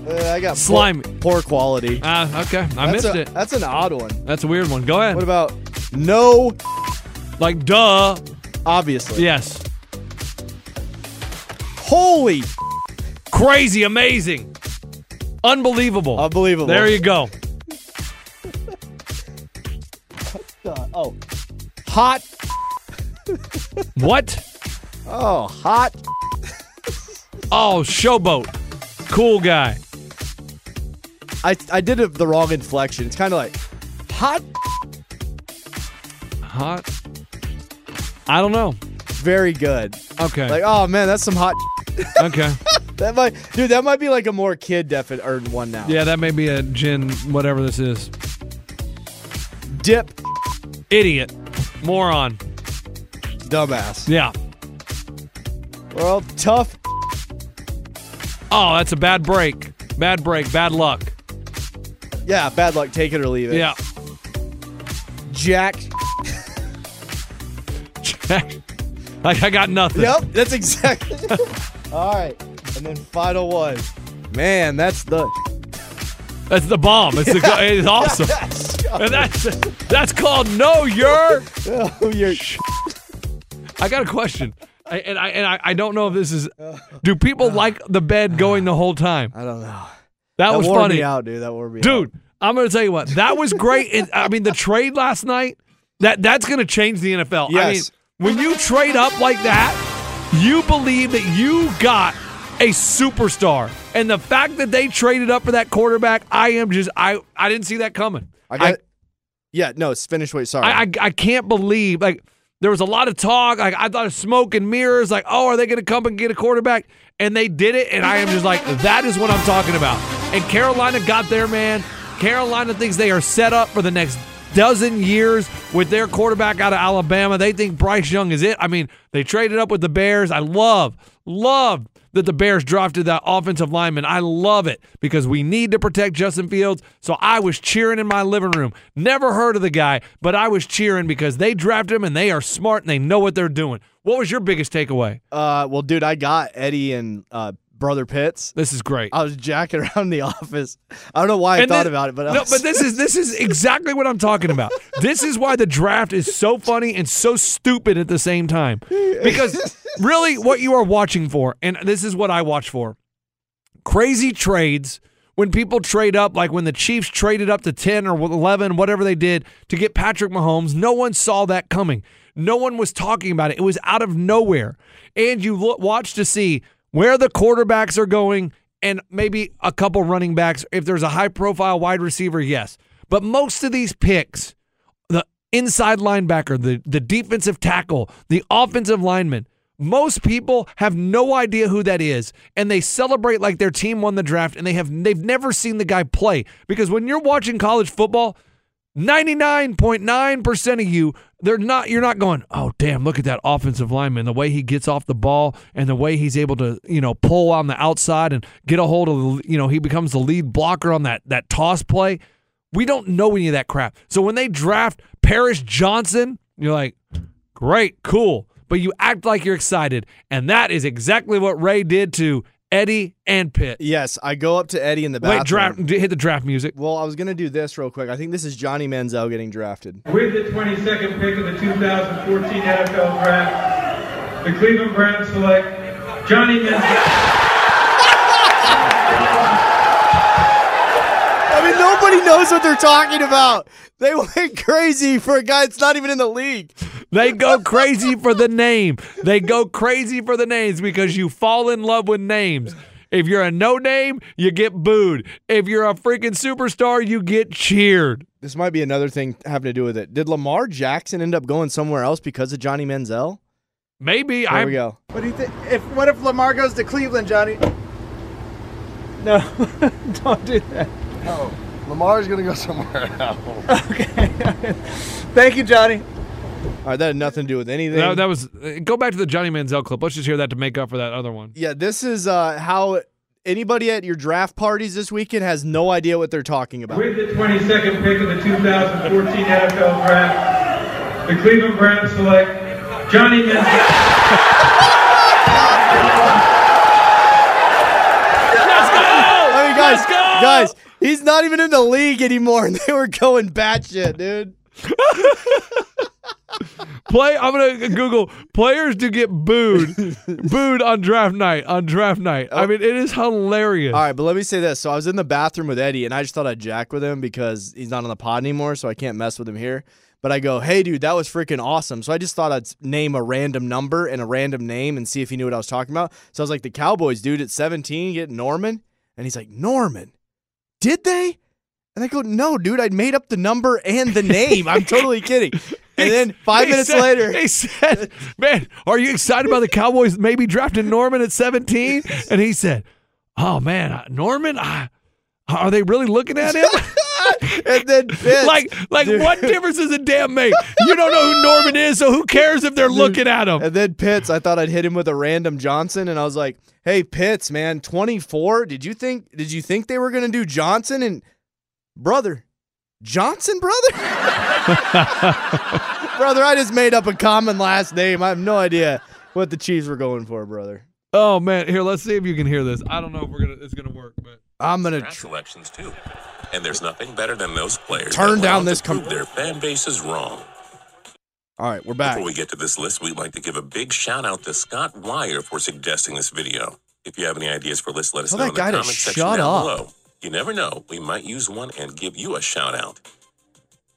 Uh, I got Slimy. Poor, poor quality. Ah, okay. I That's missed a- it. That's an odd one. That's a weird one. Go ahead. What about no? Like duh. Obviously. Yes. Holy. Crazy, amazing. Unbelievable. Unbelievable. There you go. Oh. Hot. What? Oh, hot. Oh, showboat. Cool guy. I I did it the wrong inflection. It's kind of like hot. Hot. I don't know. Very good. Okay. Like oh man, that's some hot. okay. that might, dude. That might be like a more kid definite or one now. Yeah, that may be a gin, whatever this is. Dip. Idiot. Moron. Dumbass. Yeah. Well, tough. Oh, that's a bad break. Bad break. Bad luck. Yeah, bad luck. Take it or leave it. Yeah. Jack. like I got nothing. Yep, that's exactly. All right, and then final one. Man, that's the. That's the bomb. It's, the, it's awesome. And that's that's called know your. You're. I got a question, I, and I and I, I don't know if this is. Do people like the bed going the whole time? I don't know. That, was wore funny, me out, dude. That wore me dude. I'm gonna tell you what. That was great. and, I mean, the trade last night. That that's gonna change the NFL. I mean, Yes. when you trade up like that, you believe that you got a superstar, and the fact that they traded up for that quarterback, I am just I I didn't see that coming. I got. yeah, no, it's finished. Wait, sorry. I, I I can't believe like There was a lot of talk. Like I thought of smoke and mirrors. Like, oh, are they going to come and get a quarterback? And they did it. And I am just like, that is what I'm talking about. And Carolina got there, man. Carolina thinks they are set up for the next dozen years with their quarterback out of Alabama. They think Bryce Young is it. I mean, they traded up with the Bears. I love, love that the Bears drafted that offensive lineman. I love it because we need to protect Justin Fields. So I was cheering in my living room. Never heard of the guy, but I was cheering because they drafted him and they are smart and they know what they're doing. What was your biggest takeaway? Uh, well, dude, I got Eddie and uh, brother Pitts. This is great. I was jacking around the office. I don't know why I And thought then- about it, but I no, was- but this is this is exactly what I'm talking about. This is why the draft is so funny and so stupid at the same time. Because really, what you are watching for, and this is what I watch for, crazy trades. When people trade up, like when the Chiefs traded up to 10 or 11, whatever they did to get Patrick Mahomes, no one saw that coming. No one was talking about it. It was out of nowhere. And you look, watch to see where the quarterbacks are going and maybe a couple running backs. If there's a high profile wide receiver, yes. But most of these picks, the inside linebacker, the, the defensive tackle, the offensive lineman, most people have no idea who that is, and they celebrate like their team won the draft, and they have they've never seen the guy play. Because when you're watching college football, 99.9% of you, they're not you're not going, "Oh, damn, look at that offensive lineman, the way he gets off the ball and the way he's able to, you know, pull on the outside and get a hold of, you know, he becomes the lead blocker on that that toss play." We don't know any of that crap. So when they draft Paris Johnson, you're like, "Great, cool." But you act like you're excited, and that is exactly what Ray did to Eddie and Pitt. yes, I go up to Eddie in the bathroom. Wait, draft hit the draft music. Well, I was gonna do this real quick. I think this is Johnny Manziel getting drafted. With the 22nd pick of the 2014 NFL Draft, the Cleveland Browns select Johnny Manziel. I mean, nobody knows what they're talking about. They went crazy for a guy that's not even in the league. They go crazy for the name. They go crazy for the names because you fall in love with names. If you're a no name, you get booed. If you're a freaking superstar, you get cheered. This might be another thing having to do with it. Did Lamar Jackson end up going somewhere else because of Johnny Manziel? Maybe. There I we go. What do you think? If what if Lamar goes to Cleveland, Johnny? No, don't do that. No, Lamar's gonna go somewhere else. Thank you, Johnny. All right, that had nothing to do with anything. That, that was uh, go back to the Johnny Manziel clip. Let's just hear that to make up for that other one. yeah, this is uh, how anybody at your draft parties this weekend has no idea what they're talking about. With the 22nd pick of the 2014 NFL Draft, the Cleveland Browns select Johnny Manziel. I mean, guys, Let's go! guys, he's not even in the league anymore, and they were going batshit, dude. Play. I'm gonna Google players to get booed, booed on draft night. On draft night. I oh. mean, it is hilarious. All right, but let me say this. So I was in the bathroom with Eddie, and I just thought I'd jack with him because he's not on the pod anymore, so I can't mess with him here. But I go, hey, dude, that was freaking awesome. So I just thought I'd name a random number and a random name and see if he knew what I was talking about. So I was like, the Cowboys, dude, at 17, get Norman. And he's like, Norman, did they? And I go, no, dude, I made up the number and the name. I'm totally kidding. And then five minutes said- later, he said, "Man, are you excited about the Cowboys maybe drafting Norman at 17?" And he said, "Oh man, Norman, I, are they really looking at him?" and then Vince, like, like dude. what difference does it damn make? You don't know who Norman is, so who cares if they're looking at him? And then Pitts, I thought I'd hit him with a random Johnson, and I was like, "Hey, Pitts, man, 24. Did you think? Did you think they were gonna do Johnson and brother Johnson, brother? brother, I just made up a common last name. I have no idea what the Chiefs were going for, brother. Oh man, here, let's see if you can hear this. I don't know if we're gonna it's gonna work, but I'm gonna draft selections too. And there's nothing better than those players. Turn down this com- their fan base is wrong. All right, we're back. Before we get to this list, we'd like to give a big shout out to Scott Wire for suggesting this video. If you have any ideas for lists, let us Tell know in the comments section shut down up. below. You never know, we might use one and give you a shout out.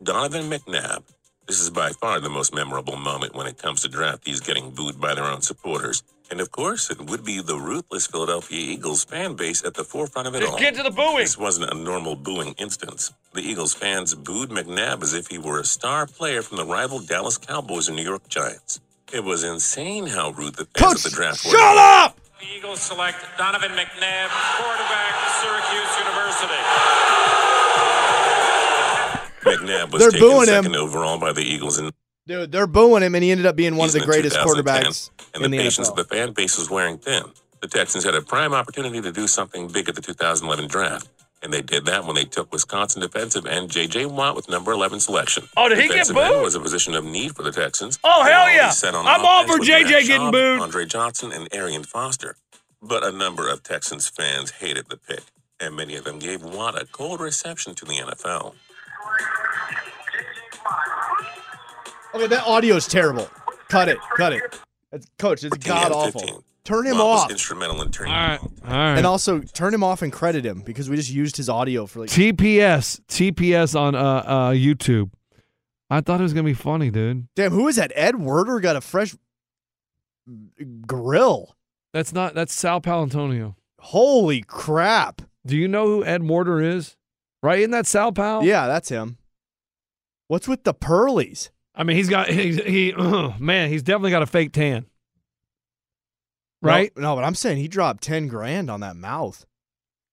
Donovan McNabb. This is by far the most memorable moment when it comes to draftees getting booed by their own supporters. And of course, it would be the ruthless Philadelphia Eagles fan base at the forefront of it Just all. get to the booing. This wasn't a normal booing instance. The Eagles fans booed McNabb as if he were a star player from the rival Dallas Cowboys and New York Giants. It was insane how rude the fans of the draft were. Shut up! The Eagles select Donovan McNabb, quarterback, Syracuse University. McNabb was They're taken booing him. second overall by the Eagles in Dude, they're booing him, and he ended up being one of the greatest quarterbacks and in the the patience NFL. of the fan base was wearing thin. The Texans had a prime opportunity to do something big at the 2011 draft, and they did that when they took Wisconsin defensive end J.J. Watt with number 11 selection. Oh, did he get defensive end booed? was a position of need for the Texans. Oh, hell yeah. set on I'm all for J.J. Matt getting Schaub, booed. Andre Johnson and Arian Foster, but a number of Texans fans hated the pick, and many of them gave Watt a cold reception to the NFL. Okay, that audio is terrible. Cut it. Cut it. It's, Coach, it's god awful. Turn him Watt off. instrumental in turning All right. All right. And also turn him off and credit him because we just used his audio for like. TPS. TPS on uh, uh, YouTube. I thought it was gonna be funny, dude. Damn, who is that? Ed Werder got a fresh grill. That's not. That's Sal Paolantonio. Holy crap! Do you know who Ed Mortar is? Right? Isn't that Sal Pal? Yeah, that's him. What's with the pearlies? I mean, he's got he, he man, he's definitely got a fake tan. Right? No, no, but I'm saying he dropped ten grand on that mouth.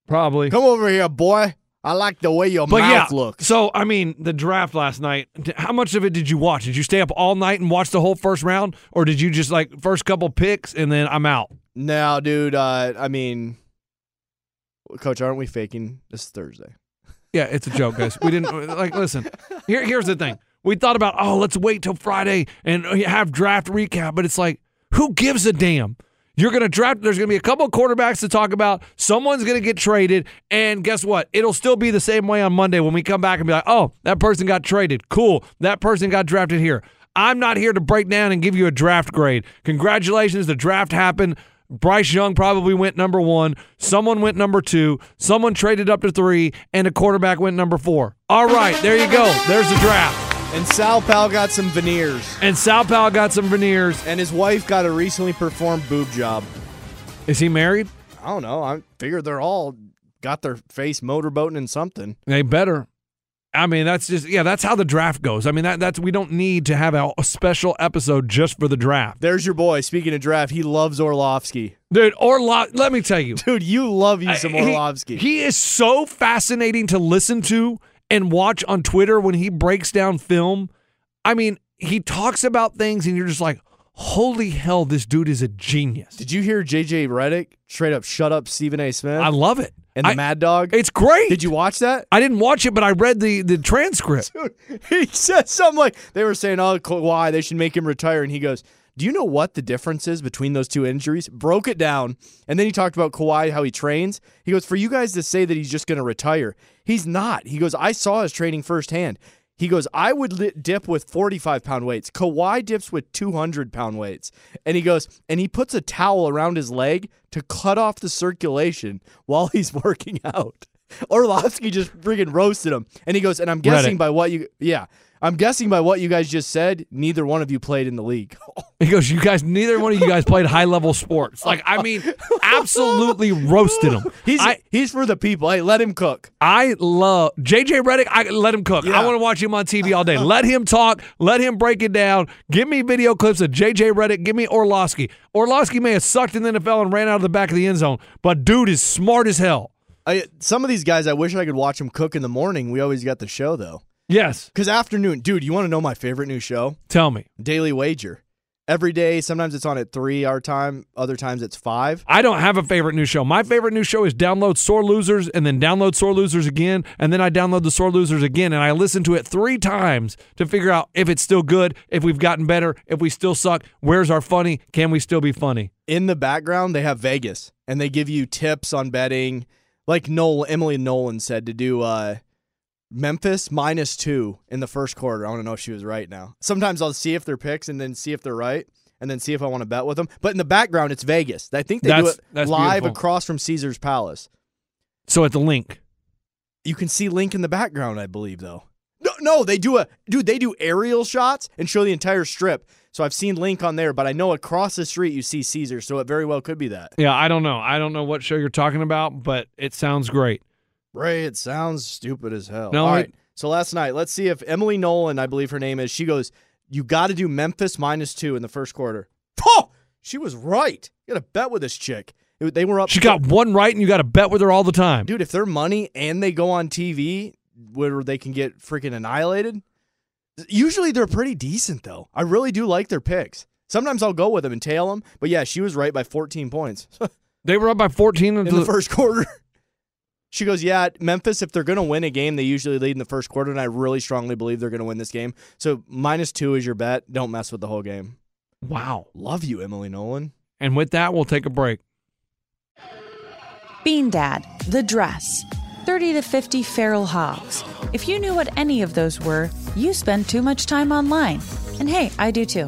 Probably. Come over here, boy. I like the way your But mouth yeah, looks. so I mean, the draft last night. How much of it did you watch? Did you stay up all night and watch the whole first round, or did you just like first couple picks and then I'm out? Now, dude, uh, I mean, Coach, aren't we faking? This is Thursday. Yeah, it's a joke, guys. We didn't like listen. Here, here's the thing. We thought about oh, let's wait till Friday and have draft recap, but it's like, who gives a damn? You're gonna draft. There's gonna be a couple of quarterbacks to talk about. Someone's gonna get traded, and guess what? It'll still be the same way on Monday when we come back and be like, oh, that person got traded. Cool. That person got drafted here. I'm not here to break down and give you a draft grade. Congratulations, the draft happened. Bryce Young probably went number one. Someone went number two. Someone traded up to three, and a quarterback went number four. All right, there you go. There's the draft. And Sal Pal got some veneers. And Sal Pal got some veneers. And his wife got a recently performed boob job. Is he married? I don't know. I figure they're all got their face motorboating in something. They better. I mean, that's just yeah. That's how the draft goes. I mean, that that's we don't need to have a, a special episode just for the draft, There's your boy. Speaking of draft, he loves Orlovsky. dude. Orlov, let me tell you, Dude, you love you some he- Orlovsky. He, is so fascinating to listen to and watch on Twitter when he breaks down film. I mean, he talks about things, and you're just like, holy hell, this dude is a genius. Did you hear JJ Redick straight up shut up Stephen A. Smith? I love it. and the I- Mad Dog. It's great. Did you watch that? I didn't watch it, but I read the the transcript. Dude, he said something like they were saying, "Oh, Kawhi, they should make him retire," and he goes, "Do you know what the difference is between those two injuries?" Broke it down, and then he talked about Kawhi how he trains. He goes, "For you guys to say that he's just going to retire, he's not." He goes, "I saw his training firsthand." He goes, I would li- dip with 45 pound weights. Kawhi dips with 200 pound weights. And he goes, and he puts a towel around his leg to cut off the circulation while he's working out. Orlovsky just friggin' roasted him. And he goes, and I'm guessing Redick. by what you, yeah, I'm guessing by what you guys just said, neither one of you played in the league. He goes, "You guys, neither one of you guys played high level sports." Like, I mean, absolutely roasted him. He's I, he's for the people. Hey, let him cook. I love JJ Redick. I let him cook. I want to watch him on TV all day. let him talk. Let him break it down. Give me video clips of JJ Redick. Give me Orlovsky. Orlovsky may have sucked in the NFL and ran out of the back of the end zone, but dude is smart as hell. I, some of these guys, I wish I could watch them cook in the morning. We always got the show though. Yes, Because afternoon, dude, you want to know my favorite new show? tell me. Daily Wager. Every day, sometimes it's on at three our time, other times it's five. I don't have a favorite new show. My favorite new show is download Sore Losers and then download Sore Losers again. And then I download the Sore Losers again and I listen to it three times to figure out if it's still good, if we've gotten better, if we still suck, where's our funny, can we still be funny? In the background, they have Vegas and they give you tips on betting. Like Noel, Emily Nolan said to do uh, Memphis minus two in the first quarter. I want to know if she was right now. Sometimes I'll see if they're picks and then see if they're right and then see if I want to bet with them. But in the background, it's Vegas. I think they do it live beautiful. across from Caesar's Palace. So at the link. You can see LINQ in the background, I believe, though. No, no, they do a dude. They do aerial shots and show the entire strip. So I've seen LINQ on there, but I know across the street you see Caesar, so it very well could be that. Yeah, I don't know. I don't know what show you're talking about, but it sounds great. Ray, it sounds stupid as hell. No, All it- So last night, let's see if Emily Nolan, I believe her name is, she goes, You got to do Memphis minus two in the first quarter. Oh, she was right. You got to bet with this chick. It- they were up. She got one right, and you got to bet with her all the time. Dude, if they're money and they go on TV where they can get freaking annihilated, usually they're pretty decent, though. I really do like their picks. Sometimes I'll go with them and tail them. But yeah, she was right by 14 points They were up by 14 in the first quarter. She goes, Yeah, Memphis, if they're going to win a game, they usually lead in the first quarter. And I really strongly believe they're going to win this game. So minus two is your bet. Don't mess with the whole game. Wow. Love you, Emily Nolan. And with that, we'll take a break. Bean Dad, The Dress, 30 to 50 Feral Hogs. If you knew what any of those were, you spend too much time online. And hey, I do too.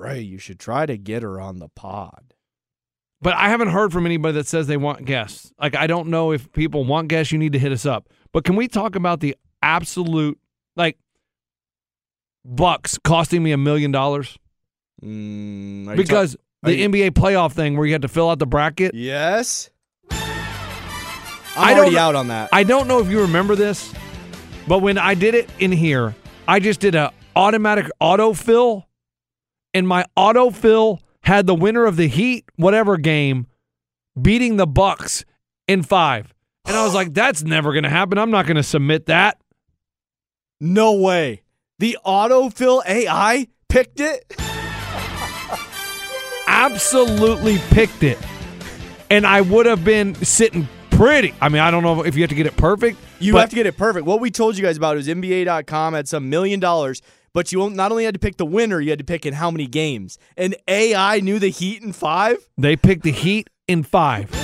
Ray, you should try to get her on the pod. But I haven't heard from anybody that says they want guests. Like, I don't know if people want guests. You need to hit us up. But can we talk about the absolute, like, Bucks costing me a million dollars? Mm, Because talk- the you- NBA playoff thing where you had to fill out the bracket. Yes. I'm I don't already out on that. I don't know if you remember this, but when I did it in here, I just did a automatic autofill, and my autofill had the winner of the Heat whatever game beating the Bucks in five, and I was like, "That's never going to happen. I'm not going to submit that." No way. The autofill AI picked it. Absolutely picked it. And I would have been sitting pretty. I mean, I don't know if you have to get it perfect. You have to get it perfect. What we told you guys about is NBA.com had some million dollars, but you not only had to pick the winner, you had to pick in how many games. And AI knew the Heat in five. They picked the Heat in five.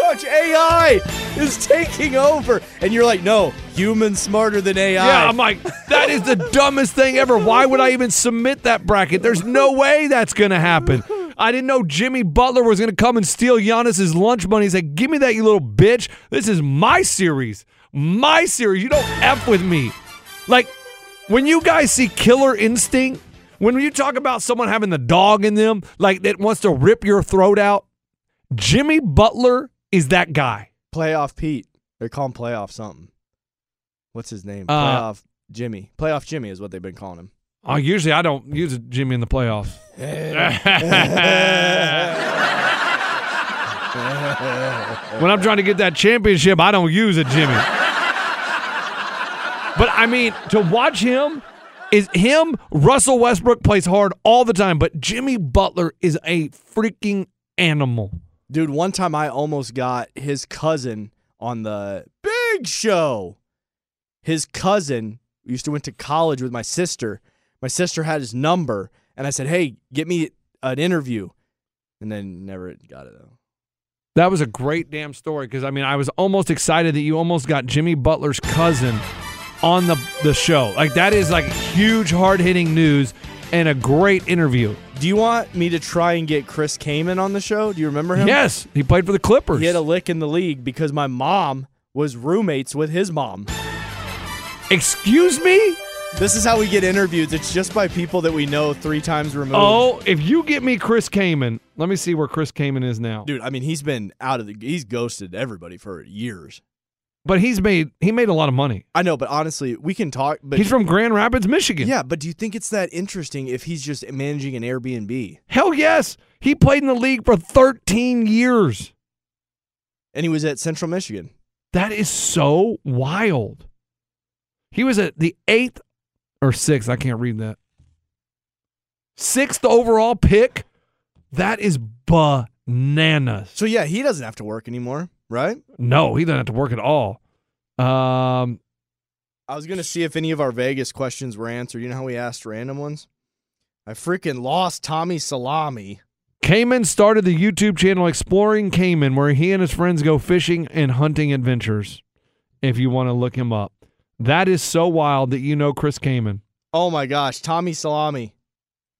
Coach AI is taking over, and you're like, no, human smarter than AI. Yeah, I'm like, that is the dumbest thing ever. Why would I even submit that bracket? There's no way that's going to happen. I didn't know Jimmy Butler was going to come and steal Giannis's lunch money. He said, give me that, you little bitch. This is my series. My series. You don't F with me. Like, when you guys see Killer Instinct, when you talk about someone having the dog in them, like that wants to rip your throat out, Jimmy Butler is that guy. Playoff Pete. They call him Playoff something. What's his name? Uh, Playoff Jimmy. Playoff Jimmy is what they've been calling him. Uh, usually I don't use a Jimmy in the playoffs. when I'm trying to get that championship, I don't use a Jimmy. But I mean, to watch him is him. Russell Westbrook plays hard all the time, but Jimmy Butler is a freaking animal. Dude, one time I almost got his cousin on the big show. His cousin used to went to college with my sister. My sister had his number, and I said, "Hey, get me an interview," and then never got it though. That was a great damn story because I mean I was almost excited that you almost got Jimmy Butler's cousin on the the show. Like that is like huge hard hitting news and a great interview. Do you want me to try and get Chris Kaman on the show? Do you remember him? Yes, he played for the Clippers. He had a lick in the league because my mom was roommates with his mom. Excuse me? This is how we get interviewed. It's just by people that we know three times removed. Oh, if you get me Chris Kaman, let me see where Chris Kaman is now. Dude, I mean, he's been out of the he's ghosted everybody for years. But he's made he made a lot of money. I know, but honestly, we can talk. But he's from Grand Rapids, Michigan. Yeah, but do you think it's that interesting if he's just managing an Airbnb? Hell yes. He played in the league for 13 years. And he was at Central Michigan. That is so wild. He was at the eighth or sixth. I can't read that. Sixth overall pick. That is bananas. So yeah, he doesn't have to work anymore, right? No, he doesn't have to work at all. Um, I was gonna see if any of our Vegas questions were answered. You know how we asked random ones? I freaking lost Tommy Salami. Kaman started the YouTube channel Exploring Kaman, where he and his friends go fishing and hunting adventures. If you want to look him up, that is so wild that you know Chris Kaman. Oh my gosh, Tommy Salami.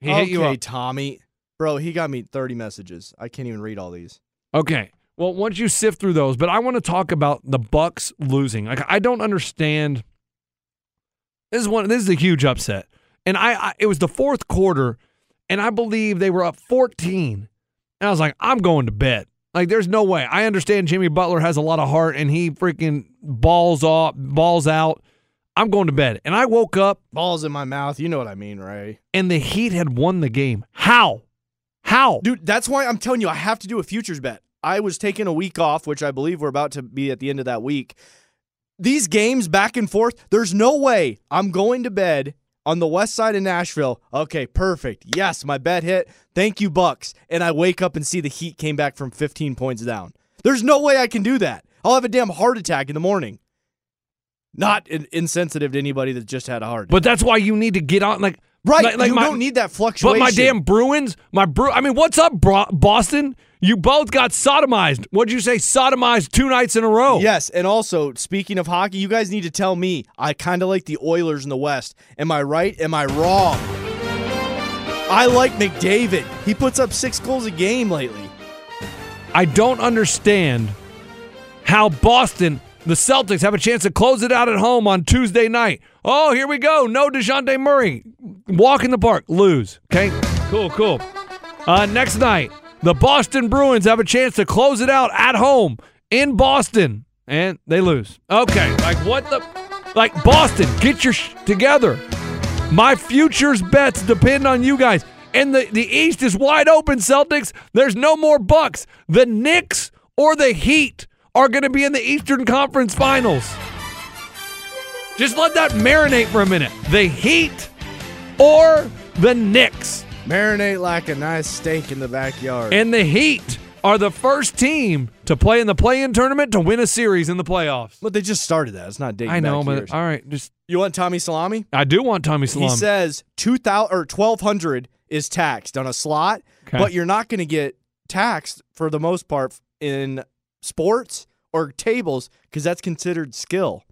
He okay, hit you up. Tommy. Bro, he got me 30 messages. I can't even read all these. Okay. Well, once you sift through those, but I want to talk about the Bucks losing. Like I don't understand. This is one. This is a huge upset, and I, I it was the fourth quarter, and I believe they were up 14, and I was like, I'm going to bed. Like, there's no way. I understand Jimmy Butler has a lot of heart, and he freaking balls off, balls out. I'm going to bed, and I woke up, balls in my mouth. You know what I mean, Ray? And the Heat had won the game. How? How? Dude, that's why I'm telling you, I have to do a futures bet. I was taking a week off, which I believe we're about to be at the end of that week. These games back and forth, there's no way I'm going to bed on the west side of Nashville. Okay, perfect. Yes, my bet hit. Thank you, Bucks. And I wake up and see the Heat came back from 15 points down. There's no way I can do that. I'll have a damn heart attack in the morning. Not in- insensitive to anybody that just had a heart. But that's why you need to get on like Right, Like, like you my- don't need that fluctuation. But my damn Bruins, my Bru I mean, what's up, Bro- Boston? You both got sodomized. What'd you say? Sodomized two nights in a row. Yes, and also speaking of hockey, you guys need to tell me. I kind of like the Oilers in the West. Am I right? Am I wrong? I like McDavid. He puts up six goals a game lately. I don't understand how Boston, the Celtics, have a chance to close it out at home on Tuesday night. Oh, here we go. No Dejounte Murray. Walk in the park. Lose. Okay? Cool, cool. Uh, next night, the Boston Bruins have a chance to close it out at home in Boston, and they lose. Okay, like what the? Like Boston, get your sh- together. My futures bets depend on you guys. And the, the East is wide open, Celtics. There's no more Bucks. The Knicks or the Heat are going to be in the Eastern Conference Finals. Just let that marinate for a minute. The Heat or the Knicks. Marinate like a nice steak in the backyard. And the Heat are the first team to play in the play-in tournament to win a series in the playoffs. But they just started that. It's not dating I know, but years. all right, just You want Tommy Salami? I do want Tommy Salami. He says two thousand or twelve hundred is taxed on a slot, Okay. but you're not going to get taxed for the most part in sports or tables because that's considered skill.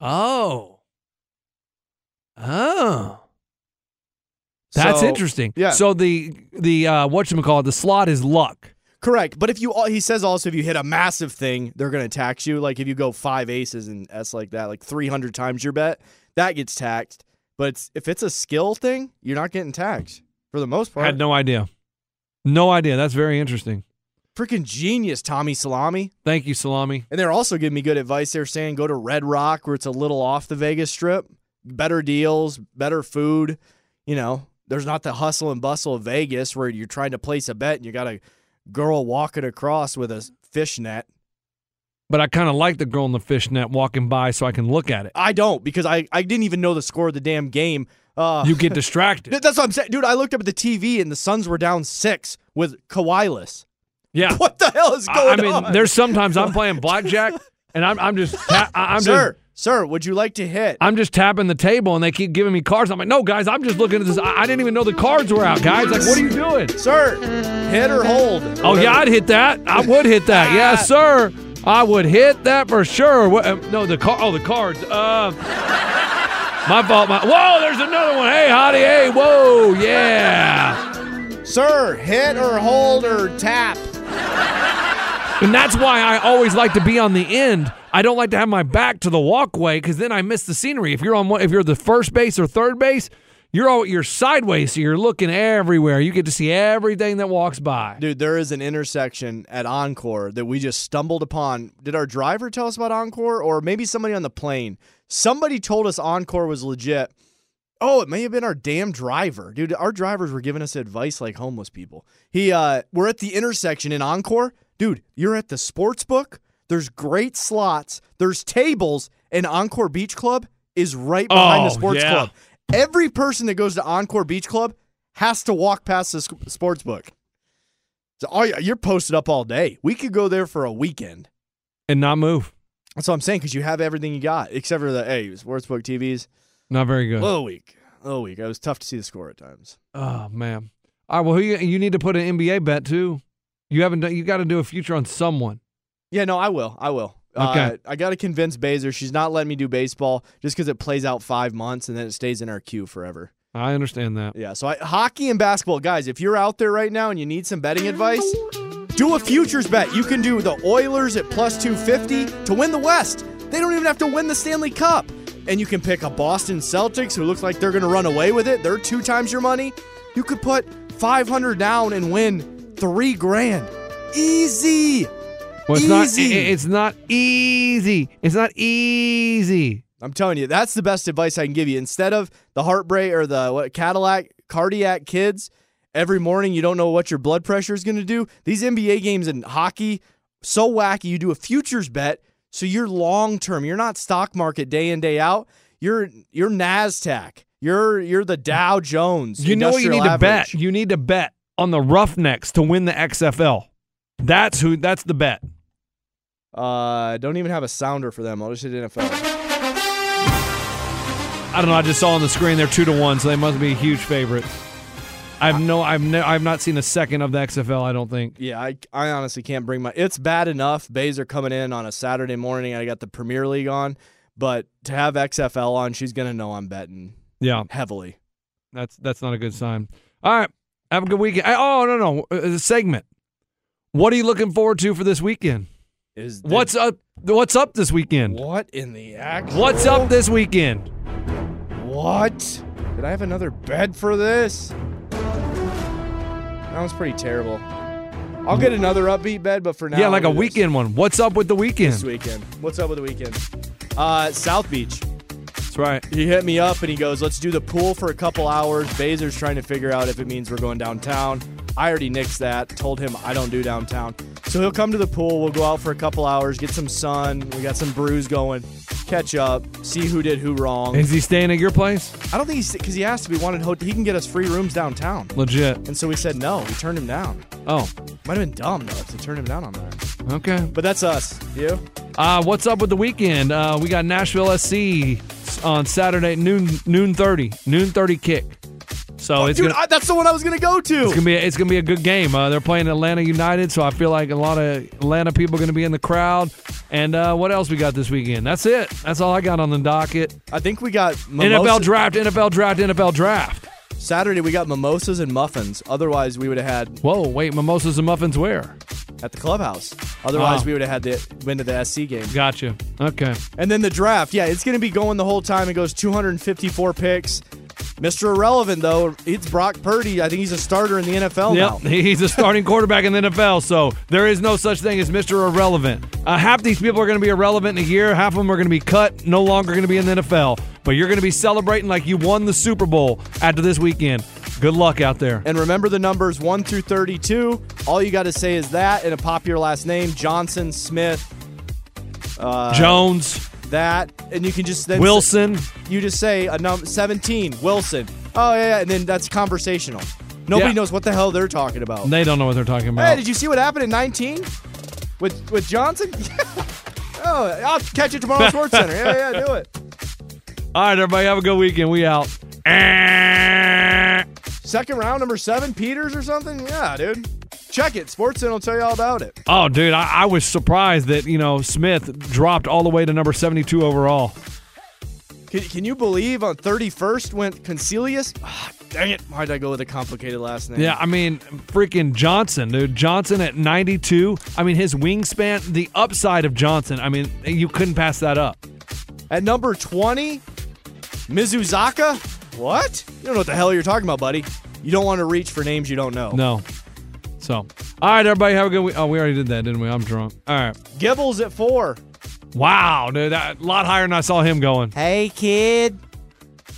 Oh. Oh. That's So- interesting. Yeah. So the the uh whatchamacallit, the slot is luck. Correct, but if you he says also if you hit a massive thing, they're going to tax you. Like if you go five aces and s like that, like three hundred times your bet, that gets taxed. But it's, if it's a skill thing, you're not getting taxed for the most part. I had no idea. No idea. That's very interesting. Freaking genius, Tommy Salami. Thank you, Salami. And they're also giving me good advice. They're saying go to Red Rock where it's a little off the Vegas Strip, better deals, better food. You know, there's not the hustle and bustle of Vegas where you're trying to place a bet and you got a girl walking across with a fish net. But I kind of like the girl in the fishnet walking by so I can look at it. I don't because I, I didn't even know the score of the damn game. Uh, You get distracted. That's what I'm saying, dude. I looked up at the TV and the Suns were down six with Kawhi-less. Yeah. What the hell is going on? I mean, on? there's sometimes I'm playing blackjack and I'm I'm just ta- I'm sir, just sir, would you like to hit? I'm just tapping the table and they keep giving me cards. I'm like, no, guys, I'm just looking at this. I, I didn't even know the cards were out, guys. Like, what are you doing? Sir, hit or hold. Oh yeah, I'd hit that. I would hit that. Yes, sir. I would hit that for sure. What, uh, no, the car. Oh, the cards. Uh, my fault. My, whoa, there's another one. Hey, hottie. Hey, whoa, yeah. Sir, hit or hold or tap. And that's why I always like to be on the end. I don't like to have my back to the walkway because then I miss the scenery. If you're on, if you're the first base or third base, you're all you're sideways, so you're looking everywhere. You get to see everything that walks by. Dude, there is an intersection at Encore that we just stumbled upon. Did our driver tell us about Encore or maybe somebody on the plane? Somebody told us Encore was legit. Oh, it may have been our damn driver. Dude, our drivers were giving us advice like homeless people. He uh we're at the intersection in Encore. Dude, you're at the sports book. There's great slots. There's tables, and Encore Beach Club is right behind the Oh, sports yeah. club. Every person that goes to Encore Beach Club has to walk past the sports book. So, oh, yeah, you're posted up all day. We could go there for a weekend. and not move. That's what I'm saying because you have everything you got except for the hey sportsbook TVs. Not very good. Little weak, little weak. It was tough to see the score at times. Oh man. All right. Well, who you, you need to put an NBA bet too. You haven't done. You got to do a future on someone. Yeah, no, I will. I will. Okay. Uh, I got to convince Baser. She's not letting me do baseball just because it plays out five months and then it stays in our queue forever. I understand that. Yeah. So I, hockey and basketball, guys. If you're out there right now and you need some betting advice, do a futures bet. You can do the Oilers at plus two fifty to win the West. They don't even have to win the Stanley Cup. And you can pick a Boston Celtics who looks like they're going to run away with it. They're two times your money. You could put five hundred down and win three grand. Easy. Well, it's not. Easy. it- it's not easy. It's not easy. I'm telling you, that's the best advice I can give you. Instead of the heartbreak or the what Cadillac cardiac kids, every morning you don't know what your blood pressure is going to do. These NBA games and hockey so wacky. You do a futures bet, so you're long term. You're not stock market day in day out. You're you're Nasdaq. You're you're the Dow Jones. You know what you need industrial to bet. You need to bet on the Roughnecks to win the XFL. That's who. That's the bet. Uh, don't even have a sounder for them. I'll just hit NFL. I don't know. I just saw on the screen they're two to one, so they must be a huge favorite. I've no. I've no. I've not seen a second of the XFL. I don't think. Yeah, I, I honestly can't bring my. It's bad enough. Bays are coming in on a Saturday morning. I got the Premier League on, but to have XFL on, she's gonna know I'm betting Yeah, heavily. that's that's not a good sign. All right, have a good weekend. Oh no no, uh, the segment. What are you looking forward to for this weekend? Is the- What's up? What's up this weekend? what in the actual? What's up this weekend? What? Did I have another bed for this? That was pretty terrible. I'll get another upbeat bed, but for now, yeah, like a I'll do this. weekend one. What's up with the weekend? This weekend? weekend. What's up with the weekend? Uh, South Beach. That's right. He hit me up and he goes, "Let's do the pool for a couple hours." Bazer's trying to figure out if it means we're going downtown. I already nixed that. Told him I don't do downtown, so he'll come to the pool. We'll go out for a couple hours, get some sun. We got some brews going. Catch up, see who did who wrong. Is he staying at your place? I don't think he's because he asked. If we wanted he can get us free rooms downtown, Legit. and so we said no. We turned him down. Oh, Might have been dumb though to turn him down on that. okay. But that's us. You? Uh, what's up with the weekend? Uh, we got Nashville SC on Saturday noon noon thirty noon thirty kick. So it's Dude, gonna, I, that's the one I was gonna go to. it's gonna be it's gonna be a good game. Uh, they're playing Atlanta United, so I feel like a lot of Atlanta people are gonna be in the crowd. And uh, what else we got this weekend? That's it. That's all I got on the docket. I think we got NFL draft, NFL draft, NFL draft. Saturday. We got mimosas and muffins. Otherwise, we would have had Whoa, wait, mimosas and muffins where? at the clubhouse. Otherwise, Oh. we would have had the win to the SC game. Gotcha. Okay. And then the draft, yeah, it's going to be going the whole time. It goes 254 picks. Mr. Irrelevant, though, it's Brock Purdy. I think he's a starter in the NFL Yep, now. he's a starting quarterback in the NFL, so there is no such thing as Mr. Irrelevant. Uh, half these people are going to be irrelevant in a year, half of them are going to be cut, no longer going to be in the NFL. But you're going to be celebrating like you won the Super Bowl after this weekend. Good luck out there. And remember the numbers 1 through 32. All you got to say is that and a popular last name Johnson, Smith, uh, Jones, that. And you can just then Wilson. you just say a number 17, Wilson. Oh, yeah, yeah, and then that's conversational. Nobody Yeah. knows what the hell they're talking about. They don't know what they're talking about. Hey, did you see what happened in 19 with with Johnson? oh, I'll catch you tomorrow at Sports Center. Yeah, yeah, do it. All right, everybody, have a good weekend. We out. Second round, number seven, Peters or something? Yeah, dude. Check it. Sports Center will tell you all about it. Oh, dude, I, I was surprised that, you know, Smith dropped all the way to number 72 overall. Can, can you believe on 31st went Concilius? Ah, dang it. Why'd I go with a complicated last name? Yeah, I mean, freaking Johnson, dude. Johnson at 92. I mean, his wingspan, the upside of Johnson, I mean, you couldn't pass that up. At number 20, Mizuzaka? What? You don't know what the hell you're talking about, buddy. You don't want to reach for names you don't know. No. So, all right, everybody, have a good week. Oh, we already did that, didn't we? I'm drunk. All right. Gibbles at four. Wow, dude, that, a lot higher than I saw him going. Hey, kid.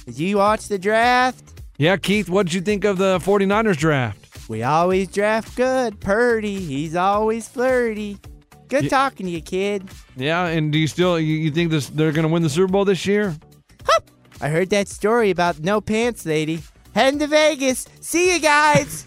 Did you watch the draft? Yeah, Keith, what did you think of the 49ers draft? We always draft good. Purdy, he's always flirty. Good Ye- talking to you, kid. Yeah, and do you still you, you think this they're going to win the Super Bowl this year? I heard that story about no pants lady. Heading to Vegas. See you guys.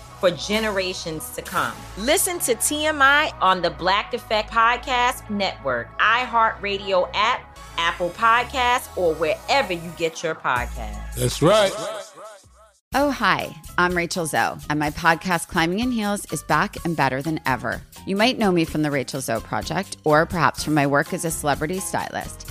for generations to come. Listen to TMI on the Black Effect Podcast Network, iHeartRadio app, Apple Podcasts, or wherever you get your podcasts. That's right. Oh, hi, I'm Rachel Zoe, and my podcast, Climbing in Heels, is back and better than ever. You might know me from the Rachel Zoe Project, or perhaps from my work as a celebrity stylist.